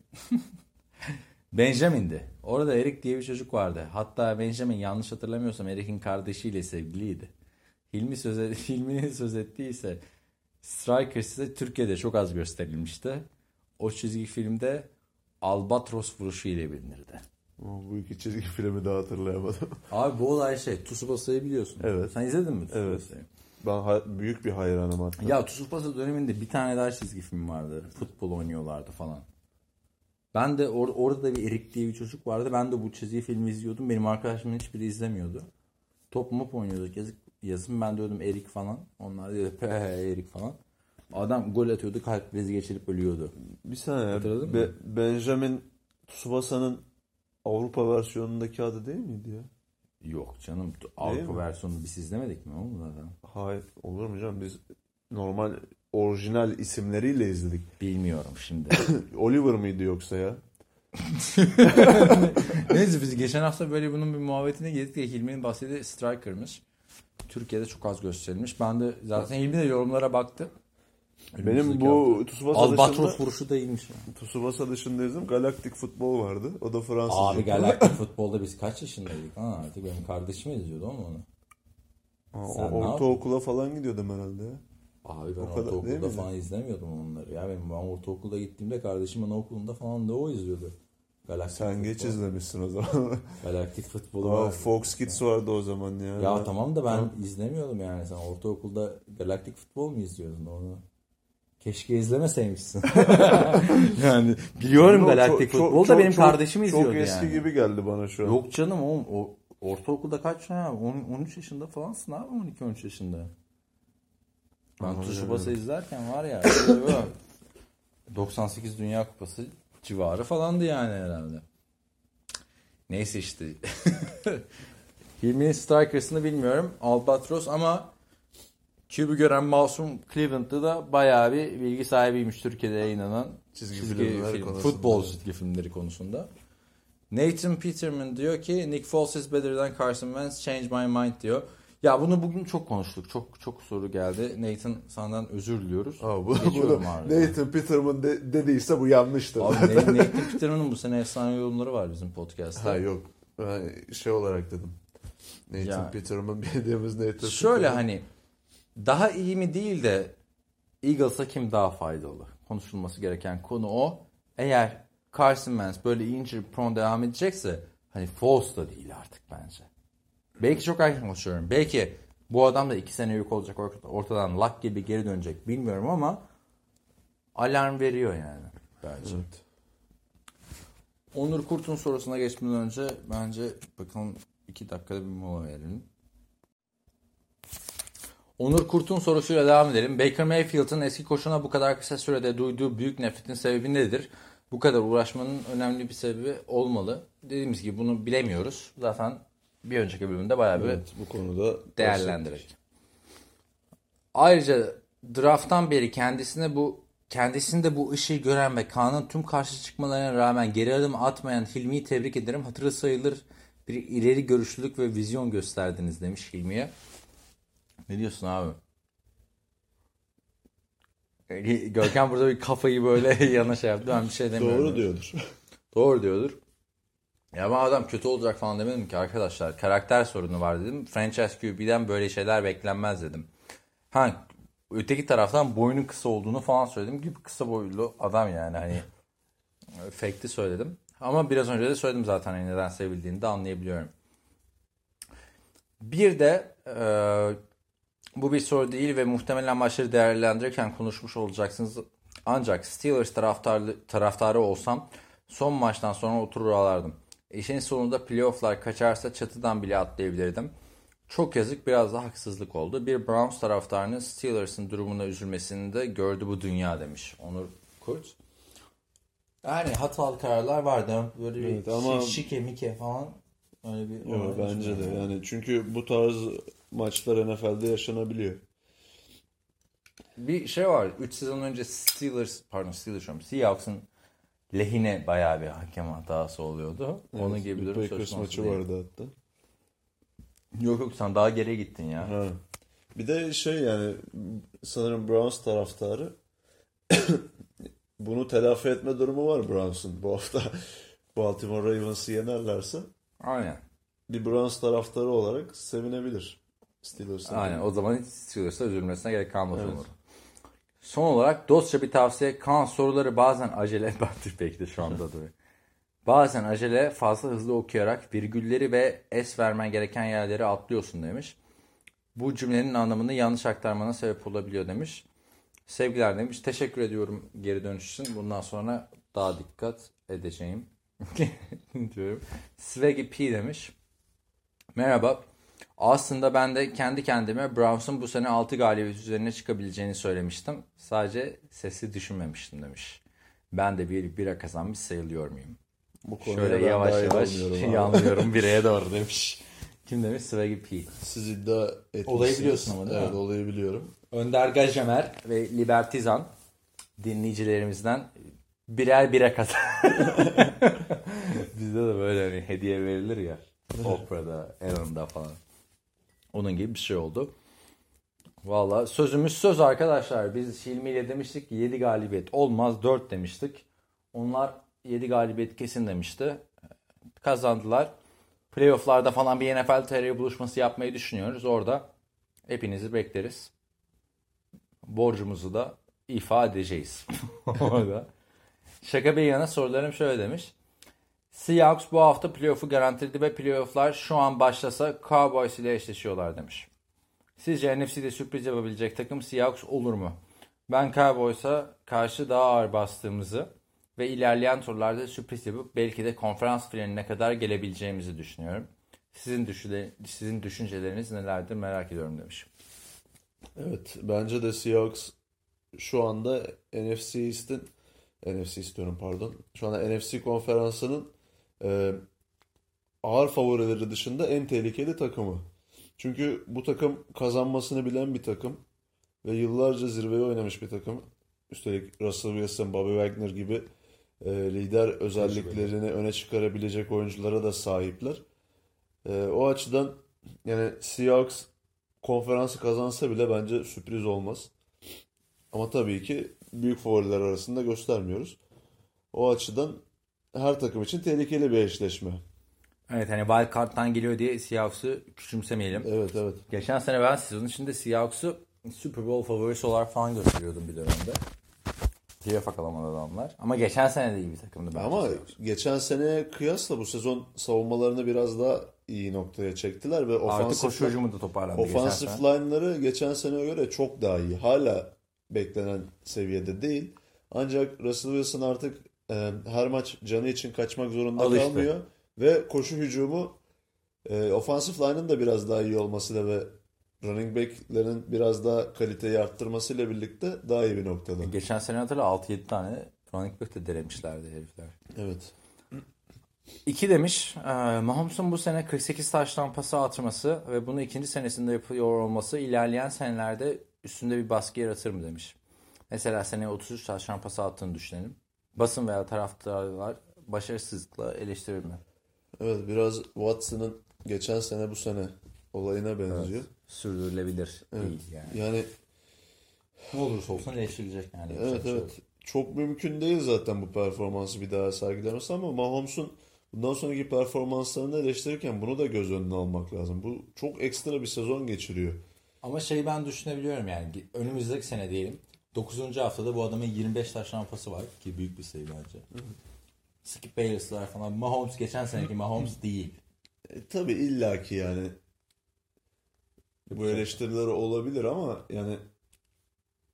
Benjamin'di. Orada Erik diye bir çocuk vardı. Hatta Benjamin yanlış hatırlamıyorsam Erik'in kardeşiyle sevgiliydi. Hilmi söz, Hilmi'nin söz ettiği ise Striker size Türkiye'de çok az gösterilmişti. O çizgi filmde Albatros vuruşu ile bilinirdi. Bu iki çizgi filmi de hatırlayamadım. Abi bu olay şey Tsubasa'yı biliyorsun. Evet. Sen izledin mi Evet. Ben büyük bir hayranım hatta. Ya Tsubasa döneminde bir tane daha çizgi film vardı. Futbol oynuyorlardı falan. Ben de or- orada da bir Erik diye bir çocuk vardı. Ben de bu çizgi filmi izliyordum. Benim arkadaşımın hiçbiri izlemiyordu. Top mop oynuyorduk yazık, yazın. Ben diyordum Erik falan. Onlar diyordu pe Erik falan. Adam gol atıyordu kalp krizi geçirip ölüyordu. Bir saniye. Hatırladın Be- mı? Benjamin Tsubasa'nın Avrupa versiyonundaki adı değil miydi ya? Yok canım Avrupa mi? versiyonunu biz izlemedik mi oğlum zaten? Hayır. Olur mu canım? Biz normal orijinal isimleriyle izledik. Bilmiyorum şimdi. Oliver mıydı yoksa ya? Neyse biz geçen hafta böyle bunun bir muhabbetine girdik ya Hilmi'nin bahsettiği Striker'mış. Türkiye'de çok az gösterilmiş. Ben de zaten Hilmi de yorumlara baktı. Benim bu. Tsubasa Albatros dışında, vuruşu da iyiymiş. ya. Tsubasa dışında izledim. Galaktik futbol vardı. O da Fransızca. Abi Galaktik futbolda biz kaç yaşındaydık? Ha, artık benim kardeşim izliyordu ama onu. Aa, Sen ortaokula falan gidiyordum herhalde. Abi ben O kadar ortaokulda falan izlemiyordum onları. Ya benim ben ortaokulda gittiğimde kardeşim anaokulunda falan da o izliyordu. Galaktik Sen geç futbol. izlemişsin o zaman. Galaktik futbolu Aa, var. Fox Kids vardı o zaman ya. Ya tamam da ben izlemiyordum yani. Sen ortaokulda galaktik futbol mu izliyordun onu? Keşke izlemeseymişsin. yani biliyorum galaktik çok- futbol da benim çok- kardeşim izliyordu Çok eski yani. gibi geldi bana şu an. Yok canım oğlum o ortaokulda kaç ya? 10 13 yaşında falansın abi 12 13 yaşında. Ben Anladım. Tsubasa izlerken var ya böyle 98 Dünya Kupası civarı falandı yani herhalde. Neyse işte. Hilmi'nin Strikers'ını bilmiyorum. Albatros ama Cube'u gören Masum Cleveland'da da bayağı bir bilgi sahibiymiş Türkiye'de yayınlanan Çizgi çizgi, filmler film, konusunda. futbol çizgi filmleri konusunda. Nathan Peterman diyor ki Nick Foles is better than Carson Wentz change my mind diyor. Ya bunu bugün çok konuştuk. Çok çok soru geldi. Nathan senden özür diliyoruz. Aa, bu, Geçiyorum bunu abi. Nathan Peterman de- dediyse bu yanlıştır. Abi Na- Nathan Peterman'ın bu sene efsane yorumları var bizim podcast'ta. ha yok. Ben şey olarak dedim. Nathan Ya. Peterman bildiğimiz Nathan Şöyle Peterman. hani daha iyi mi değil de Eagles'a kim daha faydalı? Konuşulması gereken konu o. Eğer Carson Wentz böyle injury prone devam edecekse hani Foles da değil artık bence. Belki çok erken konuşuyorum. Belki bu adam da iki sene yok olacak ort- ortadan lak gibi geri dönecek bilmiyorum ama alarm veriyor yani bence. Evet. Onur Kurt'un sorusuna geçmeden önce bence bakalım iki dakikada bir mola verelim. Onur Kurt'un sorusuyla devam edelim. Baker Mayfield'ın eski koşuna bu kadar kısa sürede duyduğu büyük nefretin sebebi nedir? Bu kadar uğraşmanın önemli bir sebebi olmalı. Dediğimiz gibi bunu bilemiyoruz. Zaten bir önceki bölümde bayağı bir Evet, bu konuda değerlendirerek. Ayrıca drafttan beri kendisine bu kendisinde bu ışığı gören ve Kaan'ın tüm karşı çıkmalarına rağmen geri adım atmayan Hilmi'yi tebrik ederim. Hatırı sayılır bir ileri görüşlülük ve vizyon gösterdiniz demiş Hilmi'ye. Ne diyorsun abi? Görkem burada bir kafayı böyle yana şey yaptı. Ben bir şey demiyorum. Doğru diyordur. Doğru diyordur. Ya ben adam kötü olacak falan demedim ki arkadaşlar. Karakter sorunu var dedim. Franchise QB'den böyle şeyler beklenmez dedim. Ha öteki taraftan boyunun kısa olduğunu falan söyledim. Gibi kısa boylu adam yani hani fake'ti söyledim. Ama biraz önce de söyledim zaten hani neden sevildiğini de anlayabiliyorum. Bir de e, bu bir soru değil ve muhtemelen maçları değerlendirirken konuşmuş olacaksınız. Ancak Steelers taraftarı, taraftarı olsam son maçtan sonra oturur ağlardım. İşin sonunda playofflar kaçarsa çatıdan bile atlayabilirdim. Çok yazık biraz da haksızlık oldu. Bir Browns taraftarının Steelers'ın durumuna üzülmesini de gördü bu dünya demiş Onur Kurt. Yani hatalı kararlar vardı. Böyle Evet, bir ama- şike mike falan. Öyle bir Yok, bence de yani çünkü bu tarz maçlar NFL'de yaşanabiliyor. Bir şey var. 3 sezon önce Steelers, pardon Steelers diyorum. Seahawks'ın lehine bayağı bir hakem hatası oluyordu. Onun Evet, gibi bir durum söz konusu maçı değil. vardı hatta. Yok yok sen daha geriye gittin ya. Ha. Bir de şey yani sanırım Browns taraftarı bunu telafi etme durumu var Browns'un bu hafta. Baltimore Ravens'ı yenerlerse Aynen. bir Browns taraftarı olarak sevinebilir. Steelers'ın. Aynen. O zaman hiç Steelers'a üzülmesine gerek kalmaz Evet. Onur. Son olarak dostça bir tavsiye. Kaan soruları bazen acele, belki de şu anda da. Bazen acele fazla hızlı okuyarak virgülleri ve es vermen gereken yerleri atlıyorsun demiş. Bu cümlenin anlamını yanlış aktarmana sebep olabiliyor demiş. Sevgiler demiş. Teşekkür ediyorum geri dönüş için. Bundan sonra daha dikkat edeceğim. diyorum. Swaggy P demiş. Merhaba. Aslında ben de kendi kendime Browns'un bu sene 6 galibiyet üzerine çıkabileceğini söylemiştim. Sadece sesi düşünmemiştim demiş. Ben de bir bira kazanmış sayılıyor muyum? Bu Şöyle yavaş yavaş yanlıyorum bireye doğru demiş. Kim demiş? Swaggy P. Siz iddia etmişsiniz. Olayı biliyorsun ama değil mi? Evet olayı biliyorum. Önder Gajemer ve Libertizan dinleyicilerimizden birer bire kazan. Bizde de böyle hani hediye verilir ya. Oprah'da, Ellen'da falan. Onun gibi bir şey oldu. Valla sözümüz söz arkadaşlar. Biz Hilmi ile demiştik ki 7 galibiyet olmaz 4 demiştik. Onlar 7 galibiyet kesin demişti. Kazandılar. Playoff'larda falan bir NFL TR buluşması yapmayı düşünüyoruz. Orada hepinizi bekleriz. Borcumuzu da ifa edeceğiz. Orada. Şaka bir yana sorularım şöyle demiş. Seahawks bu hafta playoff'u garantiledi ve playoff'lar şu an başlasa Cowboys ile eşleşiyorlar demiş. Sizce NFC'de sürpriz yapabilecek takım Seahawks olur mu? Ben Cowboys'a karşı daha ağır bastığımızı ve ilerleyen turlarda sürpriz yapıp belki de konferans finaline kadar gelebileceğimizi düşünüyorum. Sizin, düşünce, sizin düşünceleriniz nelerdir merak ediyorum demiş. Evet bence de Seahawks şu anda NFC East'in NFC istiyorum pardon. Şu anda NFC konferansının e, ağır favorileri dışında en tehlikeli takımı. Çünkü bu takım kazanmasını bilen bir takım ve yıllarca zirveye oynamış bir takım. Üstelik Russell Wilson, Bobby Wagner gibi e, lider özelliklerini öne çıkarabilecek oyunculara da sahipler. E, o açıdan yani Seahawks konferansı kazansa bile bence sürpriz olmaz. Ama tabii ki büyük favoriler arasında göstermiyoruz. O açıdan her takım için tehlikeli bir eşleşme. Evet hani wild card'dan geliyor diye Seahawks'ı küçümsemeyelim. Evet evet. Geçen sene ben sezon içinde Seahawks'ı Super Bowl favorisi olarak falan gösteriyordum bir dönemde. Playoff alamadı adamlar. Ama geçen sene de iyi bir takımdı bence Ama Seahawks. geçen seneye kıyasla bu sezon savunmalarını biraz daha iyi noktaya çektiler ve ofansif, koşu hücumu da toparlandı ofansif sene. line'ları geçen seneye göre çok daha iyi. Hala beklenen seviyede değil. Ancak Russell Wilson artık e, her maç canı için kaçmak zorunda Alıştı. kalmıyor ve koşu hücumu e, ofansif line'ın da biraz daha iyi olmasıyla ve running back'lerin biraz daha kaliteyi arttırmasıyla birlikte daha iyi bir noktada. Geçen sene hatırla 6-7 tane running back de denemişlerdi herifler. Evet. 2 demiş. E, Mahomes'un bu sene 48 taştan pası atması ve bunu ikinci senesinde yapıyor olması ilerleyen senelerde üstünde bir baskı yaratır mı demiş. Mesela seneye 33 taştan pası attığını düşünelim. Basın veya taraftarlar başarısızlıkla eleştirir mi? Evet biraz Watson'ın geçen sene bu sene olayına benziyor. Sürdürülebilir değil yani. Yani Ne olursa olsun eleştirilecek yani. evet şey evet. yok. Çok mümkün değil zaten bu performansı bir daha sergilemesi ama Mahomes'un bundan sonraki performanslarını eleştirirken bunu da göz önüne almak lazım. Bu çok ekstra bir sezon geçiriyor. Ama şeyi ben düşünebiliyorum yani. Önümüzdeki sene diyelim. 9. haftada bu adamın 25 taş rampası var. Ki büyük bir sayı bence. Skip Bayless'lar falan. Mahomes geçen seneki Mahomes değil. E, tabii illaki yani bu eleştiriler olabilir ama yani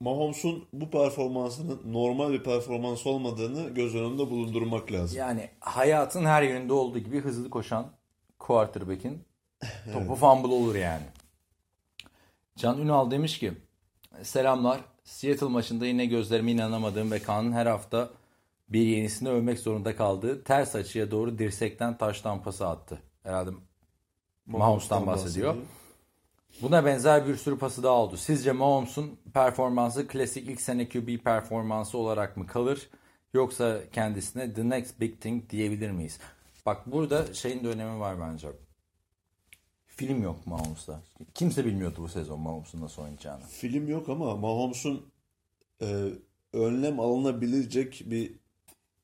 Mahomes'un bu performansının normal bir performans olmadığını göz önünde bulundurmak lazım. Yani hayatın her yerinde olduğu gibi hızlı koşan quarterback'in topu fumble olur yani. Can Ünal demiş ki Selamlar. Seattle maçında yine gözlerime inanamadığım ve Kaan'ın her hafta bir yenisini övmek zorunda kaldığı ters açıya doğru dirsekten taş tampası attı. Herhalde Mahomes'tan bahsediyor. Buna benzer bir sürü pası daha oldu. Sizce Mahomes'un performansı klasik ilk sene QB performansı olarak mı kalır? Yoksa kendisine the next big thing diyebilir miyiz? Bak burada şeyin de önemi var bence. Film yok Mahomes'ta. Kimse bilmiyordu bu sezon Mahomes'un nasıl oynayacağını. Film yok ama Mahomes'un e, önlem alınabilecek bir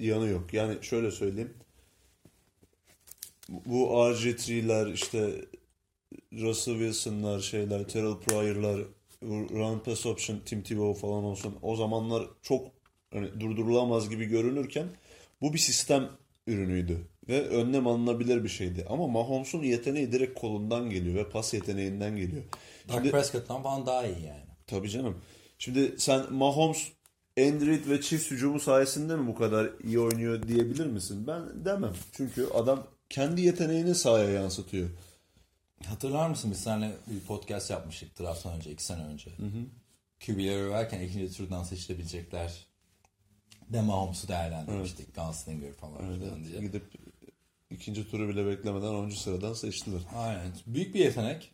yanı yok. Yani şöyle söyleyeyim. Bu RG3'ler işte Russell Wilson'lar şeyler, Terrell Pryor'lar, run pass option, Tim Tebow falan olsun. O zamanlar çok hani durdurulamaz gibi görünürken bu bir sistem ürünüydü. Ve önlem alınabilir bir şeydi. Ama Mahomes'un yeteneği direkt kolundan geliyor ve pas yeteneğinden geliyor. Dak Prescott'tan falan daha iyi yani. Tabii canım. Şimdi sen Mahomes, Andrew ve Chiefs hücumu sayesinde mi bu kadar iyi oynuyor diyebilir misin? Ben demem. Çünkü adam kendi yeteneğini sahaya yansıtıyor. Hatırlar mısın biz seninle bir podcast yapmıştık draft'tan önce, iki sene önce. QB'leri överken ikinci turdan seçilebilecekler. De Mahomes'u değerlendirmiştik. Gunslinger falan filan diye. Gidip ikinci turu bile beklemeden 10. sıradan seçtiler. Aynen. Büyük bir yetenek.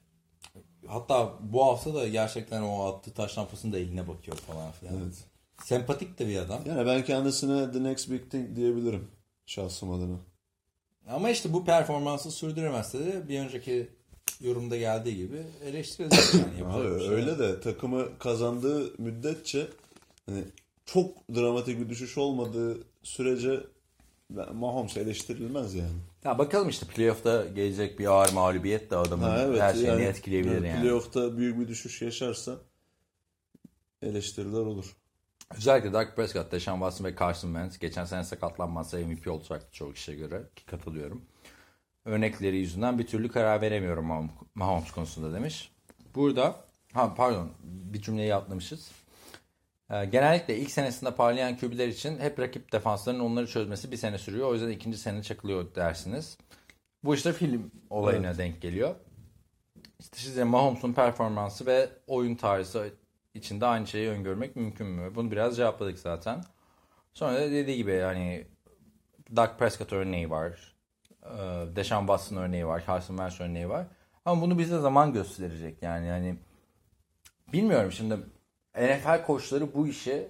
Hatta bu hafta da gerçekten o attığı taş lampasının da eline bakıyor falan filan. Evet. Sempatik de bir adam. Yani ben kendisine the next big thing diyebilirim şahsım adına. Ama işte bu performansı sürdüremezse de bir önceki yorumda geldiği gibi eleştirilecek yani. Abi şey öyle de takımı kazandığı müddetçe hani çok dramatik bir düşüş olmadığı sürece Mahomes eleştirilmez yani. Ya bakalım işte playoff'ta gelecek bir ağır mağlubiyet de adamın Ha, evet, her şeyini yani- etkileyebilir yani. Playoff'ta büyük bir düşüş yaşarsa eleştiriler olur. Özellikle Dak Prescott, Deshaun Watson ve Carson Wentz geçen sene sakatlanmazsa MVP olacaktı çoğu kişiye göre ki katılıyorum. Örnekleri yüzünden bir türlü karar veremiyorum Mahom- Mahomes konusunda demiş. Burada, ha pardon bir cümleyi atlamışız. Ee, genellikle ilk senesinde parlayan QB'ler için hep rakip defansların onları çözmesi bir sene sürüyor. O yüzden ikinci sene çakılıyor dersiniz. Bu işte film olayına denk geliyor. İşte size Mahomes'un performansı ve oyun tarzı içinde aynı şeyi öngörmek mümkün mü? Bunu biraz cevapladık zaten. Sonra da dediği gibi yani Dak Prescott örneği var. Ee, Deshaun Watson örneği var. Carson Wentz örneği var. Ama bunu bize zaman gösterecek. Yani yani bilmiyorum şimdi NFL koçları bu işi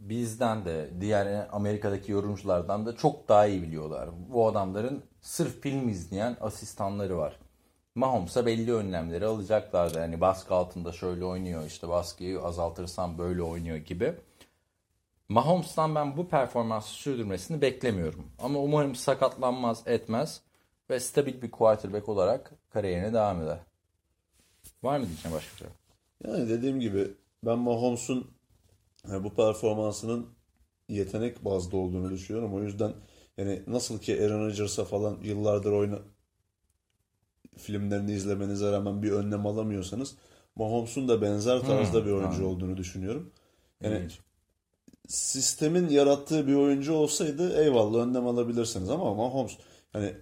bizden de diğer Amerika'daki yorumculardan da çok daha iyi biliyorlar. Bu adamların sırf film izleyen asistanları var. Mahomes'a belli önlemleri alacaklardı. Yani baskı altında şöyle oynuyor işte baskıyı azaltırsam böyle oynuyor gibi. Mahomes'tan ben bu performansı sürdürmesini beklemiyorum. Ama umarım sakatlanmaz etmez ve stabil bir quarterback olarak kariyerine devam eder. Var mı diyeceğim başka bir şey? Yani dediğim gibi ben Mahomes'un yani bu performansının yetenek bazlı olduğunu düşünüyorum. O yüzden yani nasıl ki Aaron Rodgers'a falan yıllardır oyna filmlerini izlemenize rağmen bir önlem alamıyorsanız Mahomes'un da benzer tarzda Hmm, bir oyuncu olduğunu düşünüyorum. Yani sistemin yarattığı bir oyuncu olsaydı eyvallah önlem alabilirsiniz ama Mahomes hani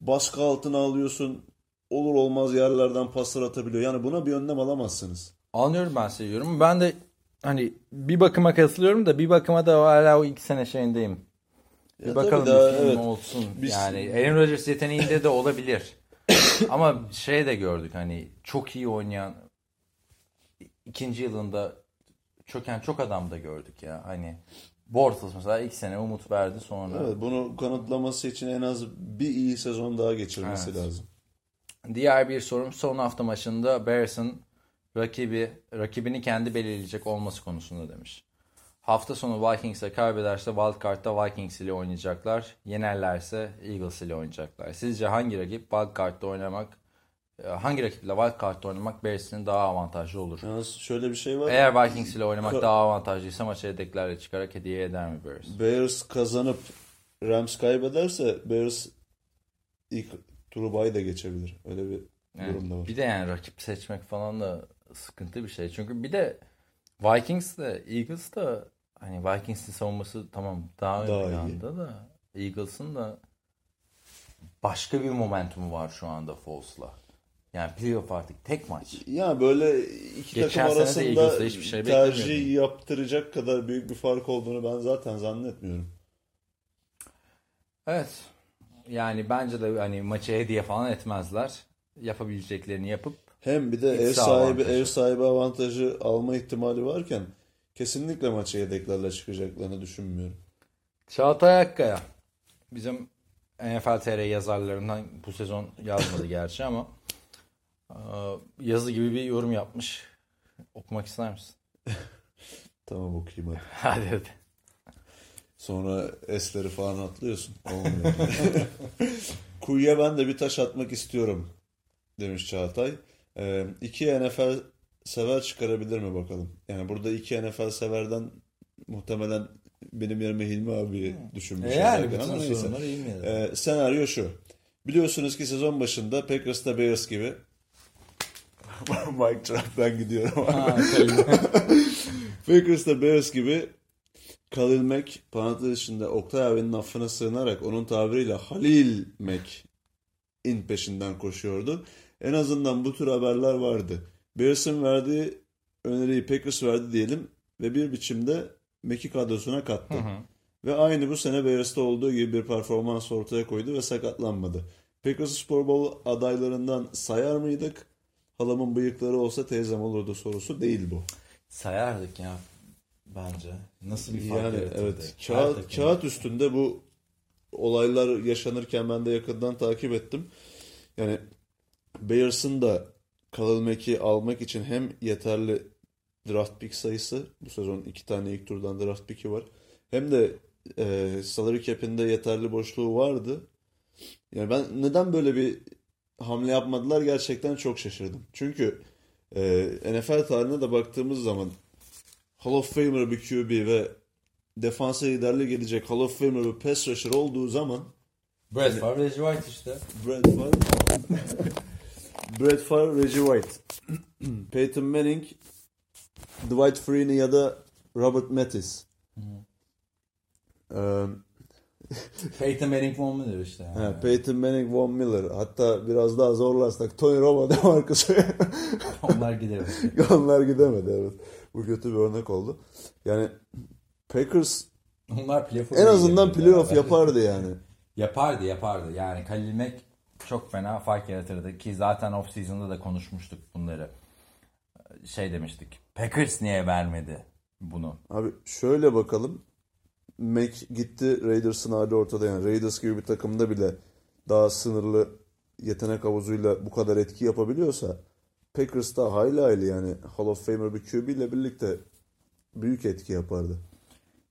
baskı altına alıyorsun olur olmaz yerlerden paslar atabiliyor. Yani buna bir önlem alamazsınız. Anlıyorum ben seviyorum. Ben de hani bir bakıma katılıyorum da bir bakıma da hala o iki sene şeyindeyim. Bir Ya bakalım daha, evet. olsun. Biz- Yani Aaron Rodgers yeteneğinde de olabilir. Ama şey de gördük hani çok iyi oynayan ikinci yılında çöken çok adam da gördük ya. Hani Bortles mesela ilk sene umut verdi sonra. Evet, bunu kanıtlaması için en az bir iyi sezon daha geçirmesi Evet. lazım. Diğer bir sorum son hafta maçında Bears'ın rakibi rakibini kendi belirleyecek olması konusunda demiş. Hafta sonu Vikings'e kaybederse Wildcard'da Vikings ile oynayacaklar. Yenerlerse Eagles ile oynayacaklar. Sizce hangi rakip Wildcard'da oynamak e, hangi rakiple Wildcard'da oynamak Bears'in daha avantajlı olur? Yalnız şöyle bir şey var. Eğer Vikings ile oynamak Ka- daha avantajlıysa maça yedeklerle çıkarak hediye eder mi Bears? Bears kazanıp Rams kaybederse Bears ilk turu bay da geçebilir. Öyle bir Evet. durum da var. Bir de yani rakip seçmek falan da sıkıntı bir şey. Çünkü bir de Vikings de Eagles da hani Vikings'in savunması tamam daha ön Daha iyi. planda da Eagles'ın da başka bir momentumu var şu anda Falls'la. Yani playoff artık tek maç. Ya böyle iki Geçen takım arasında hiçbir şey tercih yaptıracak kadar büyük bir fark olduğunu ben zaten zannetmiyorum. Evet. Yani bence de hani maçı hediye falan etmezler. Yapabileceklerini yapıp Hem bir de ev sahibi avantajı. ev sahibi avantajı alma ihtimali varken kesinlikle maça yedeklerle çıkacaklarını düşünmüyorum. Çağatay Akkaya bizim NFL TR yazarlarından bu sezon yazmadı gerçi ama e, yazı gibi bir yorum yapmış. Okumak ister misin? Tamam okuyayım hadi. Hadi hadi. Sonra esleri falan atlıyorsun. Olmuyor. Kuyuya ben de bir taş atmak istiyorum demiş Çağatay. Ee, iki NFL sever çıkarabilir mi bakalım? Yani burada iki NFL severden muhtemelen benim yerime Hilmi abi düşünmüş. E yani bütün ama neyse. Ee, senaryo şu. Biliyorsunuz ki sezon başında Packers'ta Bears gibi Mike Trout'tan gidiyorum. Ha. Packers'ta Bears gibi Khalil Mack parantez içinde Oktay abinin affına sığınarak onun tabiriyle Halil Mack'in peşinden koşuyordu. En azından bu tür haberler vardı. Bears'ın verdiği öneriyi Packers verdi diyelim ve bir biçimde Mack'i kadrosuna kattı. Hı hı. Ve aynı bu sene Bears'ta olduğu gibi bir performans ortaya koydu ve sakatlanmadı. Packers Super Bowl adaylarından sayar mıydık? Halamın bıyıkları olsa teyzem olurdu sorusu değil bu. Sayardık ya bence. Nasıl bir fark Yani evet Her kağıt, kağıt üstünde bu olaylar yaşanırken ben de yakından takip ettim. Yani Bears'ın da Khalil Mack'i almak için hem yeterli draft pick sayısı bu sezon iki tane ilk turdan draft pick'i var. Hem de e, salary cap'inde yeterli boşluğu vardı. Yani ben neden böyle bir hamle yapmadılar gerçekten çok şaşırdım. Çünkü e, NFL tarihine de baktığımız zaman Hall of Famer bir QB ve defansa liderliğe gelecek Hall of Famer bir pass rusher olduğu zaman Brett Favre, Reggie White işte. Brett Favre Brett Favre, Reggie White Peyton Manning Dwight Freeney ya da Robert Mathis Ee, Peyton Manning Von Miller işte. Yani. he, Peyton Manning, Von Miller hatta biraz daha zorlarsak Tony Romo, DeMarcus Onlar gider. onlar gidemedi evet. Bu kötü bir örnek oldu. Yani Packers Onlar playoff en azından playoff yapardı yani. Yapardı yapardı. Yani Khalil Mack çok fena fark yaratırdı ki zaten off season'da da konuşmuştuk bunları. Şey demiştik. Packers niye vermedi bunu? Abi şöyle bakalım. Mac gitti Raiders'ın hali ortada yani. Raiders gibi bir takımda bile daha sınırlı yetenek havuzuyla bu kadar etki yapabiliyorsa Packers da hayli hayli yani Hall of Famer bir QB ile birlikte büyük etki yapardı.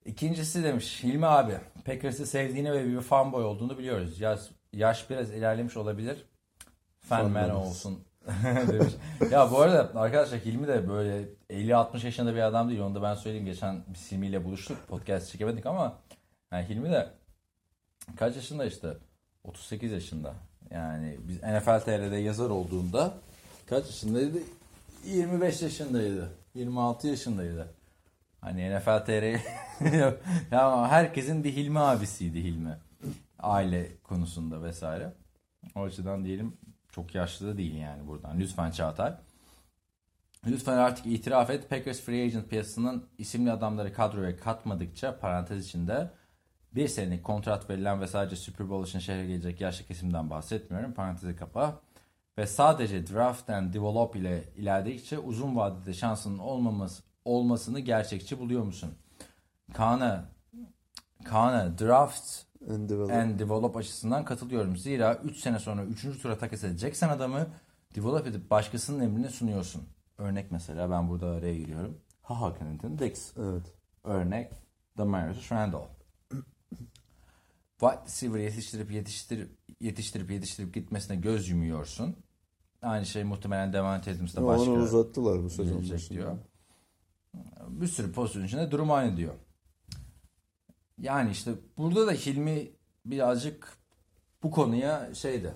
İkincisi demiş Hilmi abi. Packers'ı sevdiğini ve bir fanboy olduğunu biliyoruz. Yaş, yaş biraz ilerlemiş olabilir. Fanboy. olsun demiş. Ya bu arada arkadaşlar Hilmi de böyle 50-60 yaşında bir adam değil. Onu da ben söyleyeyim. Geçen bir Simi ile buluştuk. Podcast çekemedik ama yani Hilmi de kaç yaşında işte? 38 yaşında. Yani biz NFL TR'de yazar olduğunda kaç yaşındaydı? 25 yaşındaydı. 26 yaşındaydı. Hani NFL TR ya herkesin bir Hilmi abisiydi Hilmi. Aile konusunda vesaire. O açıdan diyelim Çok yaşlı da değil yani buradan. Lütfen Çağatay. Lütfen artık itiraf et. Packers Free Agent piyasasının isimli adamları kadroya katmadıkça parantez içinde bir senelik kontrat verilen ve sadece Super Bowl için şehre gelecek yaşlı kesimden bahsetmiyorum. Parantezi kapa. Ve sadece draft and develop ile ilerledikçe uzun vadede şansının olmaması, olmasını gerçekçi buluyor musun? Kaan'a Kaan'a draft And develop. and develop açısından katılıyorum. Zira 3 sene sonra 3. tura takas edeceksen adamı develop edip başkasının emrine sunuyorsun. Örnek mesela ben burada araya giriyorum. Haha Clinton Dix. Evet. Örnek Demarius Randall. Wide receiver yetiştirip yetiştirip yetiştirip yetiştirip gitmesine göz yumuyorsun. Aynı şey muhtemelen Devante Adams'da başka Onu uzattılar bu sezon diyor. Bir sürü pozisyon içinde durum aynı diyor. Yani işte burada da Hilmi birazcık bu konuya şeydi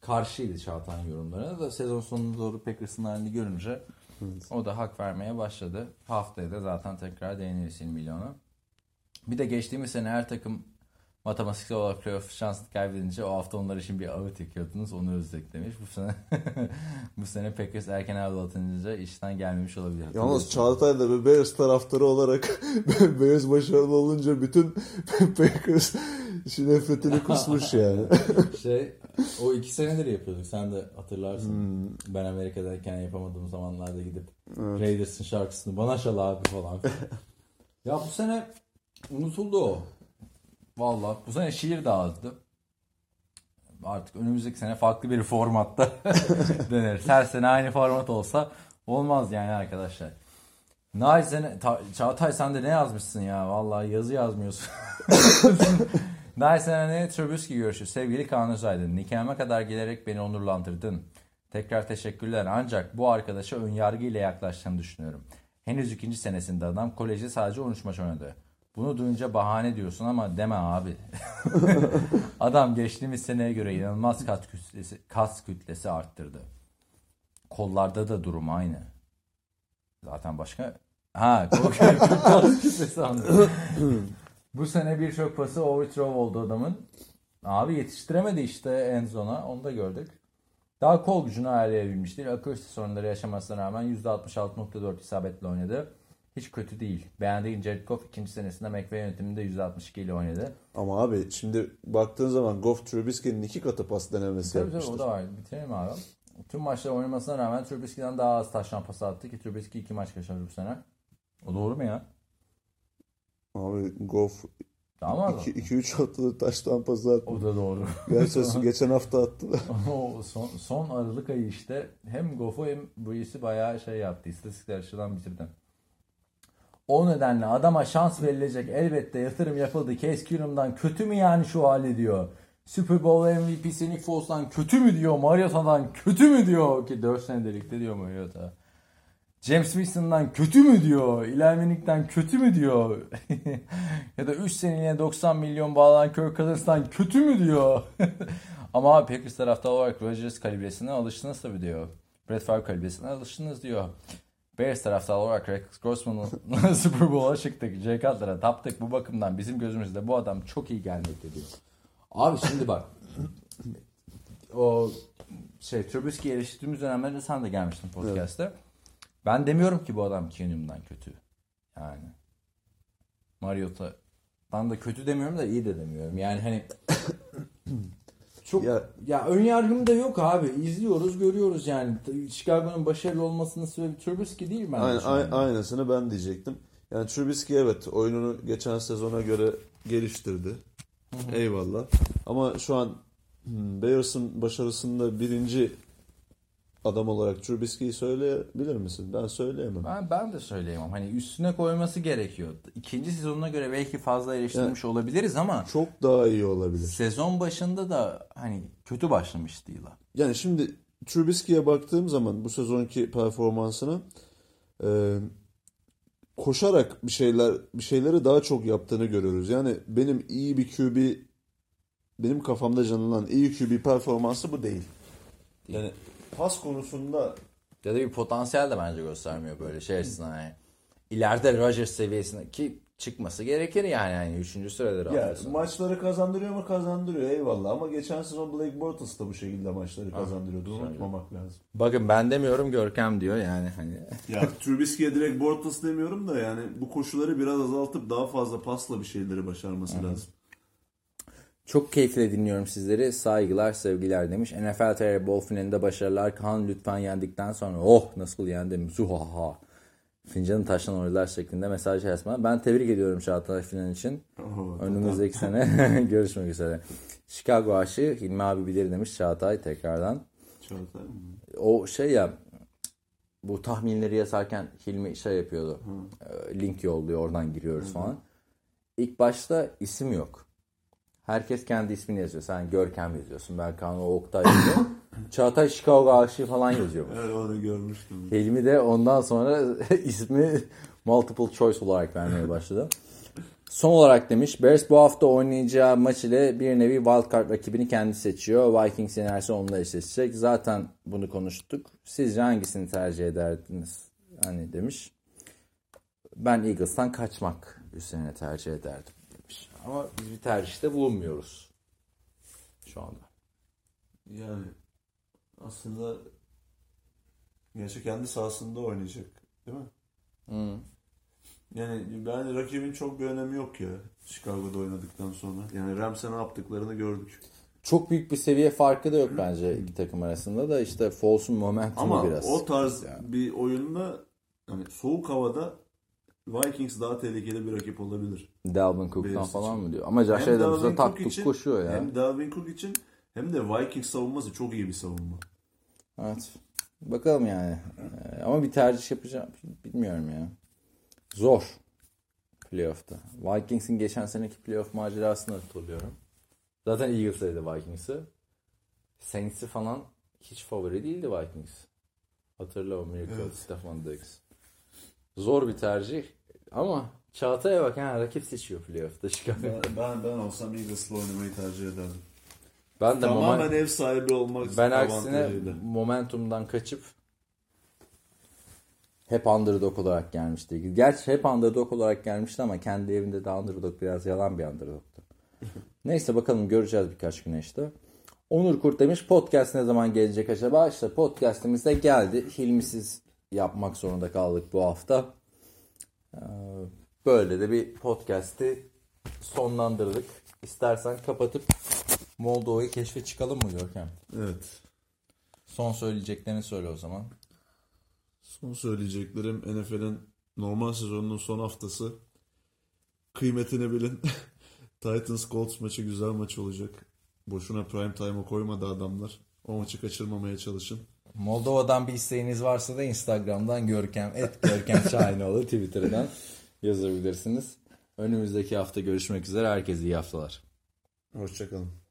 karşıydı Çağatay'ın yorumlarına da sezon sonuna doğru Packers'ın halini görünce Evet. o da hak vermeye başladı. Haftaya da zaten tekrar değiniriz Hilmi ile ona. Bir de geçtiğimiz sene her takım matematiksel olarak playoff şansını kaybedince o hafta onlar için bir ağıt yakıyordunuz. Onu özledik demiş. Bu sene bu sene Packers erken avlu atınca işten gelmemiş olabilir. Yalnız Çağatay da Bears taraftarı olarak Bears başarılı olunca bütün Packers işin nefretini kusmuş yani. şey o iki senedir yapıyorduk. Sen de hatırlarsın. Hmm, Ben Amerika'dayken yapamadığım zamanlarda gidip evet. Raiders'ın şarkısını bana çal abi falan. ya bu sene unutuldu o. Vallahi bu sene şiir dağıttı. Artık önümüzdeki sene farklı bir formatta deneriz. Her sene aynı format olsa olmaz yani arkadaşlar. Ta- Çağatay sen de ne yazmışsın ya? Vallahi yazı yazmıyorsun. Naizene ne Trubisky görüşü. Sevgili Kaan Özaydın. Nikahıma kadar gelerek beni onurlandırdın. Tekrar teşekkürler. Ancak bu arkadaşa önyargıyla yaklaştığını düşünüyorum. Henüz ikinci senesinde adam kolejde sadece 13 maç oynadı. Bunu duyunca bahane diyorsun ama deme abi. adam geçtiğimiz seneye göre inanılmaz kas kütlesi, kas kütlesi arttırdı. Kollarda da durum aynı. Zaten başka... Ha, kas kütlesi anladım. Bu sene birçok pası overthrow oldu adamın. Abi yetiştiremedi işte en zona. Onu da gördük. Daha kol gücünü ayarlayabilmiş değil. Akusti sorunları yaşamasına rağmen %66.4 isabetle oynadı. Hiç kötü değil. Beğendiğin Jared Goff ikinci senesinde McVay yönetiminde %62 ile oynadı. Ama abi şimdi baktığın zaman Goff Trubisky'nin iki katı pas denemesi Tabii tabii yapmıştır. o da var. Bitirelim abi. Tüm maçlar oynamasına rağmen Trubisky'den daha az taştan pas attı ki Trubisky iki maç kaçırdı bu sene. O doğru mu ya? Abi Goff Tamam mı? 2-3 haftadır taştan pası attı. O da doğru. Gerçi geçen hafta attı da. o son, son Aralık ayı işte hem Goff'u hem Brees'i bayağı şey yaptı. İstatistikler açıdan bitirdi. O nedenle adama şans verilecek elbette yatırım yapıldı. Case Keenum'dan kötü mü yani şu hali diyor. Super Bowl MVP'si Nick Foles'tan kötü mü diyor. Mariota'dan kötü mü diyor ki 4 senedir ligde diyor Mariota. James Winston'dan kötü mü diyor. Eli kötü mü diyor. ya da 3 seneliğine 90 milyon bağlanan Kirk Cousins'tan kötü mü diyor. Ama Packers taraftar olarak Rodgers kalibresine alıştınız tabii diyor. Brett Favre kalibresine alıştınız diyor. Bears taraftar olarak Rex Grossman'ın Super Bowl'a çıktık. Jay Cutler'a taptık. Bu bakımdan bizim gözümüzde bu adam çok iyi gelmekte diyor. Abi şimdi bak. o şey Trubisky'yi eleştirdiğimiz dönemlerde sen de gelmiştin podcast'te. Ben demiyorum ki bu adam Keenum'dan kötü. Yani. Mariota'dan da kötü demiyorum da iyi de demiyorum. Yani hani çok ya, Ya- ön yargım da yok abi. İzliyoruz, görüyoruz yani. Chicago'nun başarılı olmasının sebebi Trubisky değil bence. Aynen, anda. aynısını ben diyecektim. Yani Trubisky evet oyununu geçen sezona göre geliştirdi. Eyvallah. Ama şu an hmm, Bears'ın başarısında birinci adam olarak Trubisky'yi söyleyebilir misin? Ben söyleyemem. Ben, ben de söyleyemem. Hani üstüne koyması gerekiyor. İkinci sezonuna göre belki fazla eleştirmiş olabiliriz ama Çok daha iyi olabilir. sezon başında da hani kötü başlamıştı yıla. Yani şimdi Trubisky'ye baktığım zaman bu sezonki performansına e, koşarak bir şeyler bir şeyleri daha çok yaptığını görüyoruz. Yani benim iyi bir QB benim kafamda canlanan iyi QB performansı bu değil. Yani pas konusunda Ya da bir potansiyel de bence göstermiyor böyle şey açısından yani. İleride Rodgers seviyesinde ki çıkması gerekir yani. yani üçüncü sıradır Ya, maçları kazandırıyor mu kazandırıyor eyvallah ama geçen sezon Blake Bortles da bu şekilde maçları kazandırıyordu unutmamak lazım. Bakın ben demiyorum Görkem diyor yani hani. Ya Trubisky'ye direkt Bortles demiyorum da yani bu koşuları biraz azaltıp daha fazla pasla bir şeyleri başarması lazım. Çok keyifle dinliyorum sizleri. Saygılar, sevgiler demiş. NFL TR Bol finalinde başarılar. Kaan lütfen yendikten sonra oh nasıl yendim zuhaha. Fincanı taştan oylar şeklinde mesaj yazma. Ben tebrik ediyorum Çağatay final için. Oho, Önümüzdeki sene görüşmek üzere. Chicago aşı Hilmi abi bilir demiş Çağatay tekrardan. Çağatay mı? O şey ya bu tahminleri yazarken Hilmi şey yapıyordu. E, Link yolluyor oradan giriyoruz falan. İlk başta isim yok. Herkes kendi ismini yazıyor. Sen Görkem yazıyorsun. Berkan Oktay yazıyor. Çağatay Chicago aşı falan yazıyor. Evet onu görmüştüm. Hilmi de ondan sonra ismi multiple choice olarak vermeye başladı. Son olarak demiş Bears bu hafta oynayacağı maç ile bir nevi wildcard rakibini kendi seçiyor. Vikings yenerse onunla eşleşecek. Zaten bunu konuştuk. Sizce hangisini tercih ederdiniz? Hani demiş. Ben Eagles'tan kaçmak üzerine tercih ederdim. Ama biz bir tercihte bulunmuyoruz. Şu anda. Yani aslında gerçi kendi sahasında oynayacak değil mi? Hı. Yani ben rakibin çok bir önemi yok ya Chicago'da oynadıktan sonra. Yani Rams'e ne yaptıklarını gördük. Çok büyük bir seviye farkı da yok bence iki takım arasında da işte Foles'un momentumu Ama biraz. o tarz Yani. bir oyunda hani soğuk havada Vikings daha tehlikeli bir rakip olabilir. Dalvin Cook'tan Bears falan için. mı diyor. Ama Josh Hem Adams da Dalvin tak tuk koşuyor ya. Hem Dalvin Cook için hem de Vikings savunması çok iyi bir savunma. Evet. Bakalım yani. Ee, ama bir tercih yapacağım. Bilmiyorum ya. Zor. Playoff'ta. Vikings'in geçen seneki playoff macerasını hatırlıyorum. Zaten Eagles'daydı Vikings'i. Saints'i falan hiç favori değildi Vikings. Hatırla o Miracle Evet. Stefan Diggs. Zor bir tercih. Ama Çağatay'a bak ha rakip seçiyor playoff'ta Chicago. Ben, ben, ben olsam Eagles'la oynamayı tercih ederdim. Ben de Tamamen moment- ev sahibi olmak Ben aksine momentumdan kaçıp hep underdog olarak gelmişti. Gerçi hep underdog olarak gelmişti ama kendi evinde de underdog biraz yalan bir underdogtu. Neyse bakalım göreceğiz birkaç güne işte. Onur Kurt demiş podcast ne zaman gelecek acaba? İşte podcastimiz de geldi. Hilmisiz yapmak zorunda kaldık bu hafta. Ee, Böyle de bir podcast'i sonlandırdık. İstersen kapatıp Moldova'yı keşfe çıkalım mı Görkem? Evet. Son söyleyeceklerini söyle o zaman. Son söyleyeceklerim NFL'in normal sezonunun son haftası. Kıymetini bilin. Titans Colts maçı güzel maç olacak. Boşuna prime time'a koymadı adamlar. O maçı kaçırmamaya çalışın. Moldova'dan bir isteğiniz varsa da Instagram'dan Görkem, et Görkem Şahinoğlu Twitter'dan yazabilirsiniz. Önümüzdeki hafta görüşmek üzere. Herkese iyi haftalar. Hoşçakalın.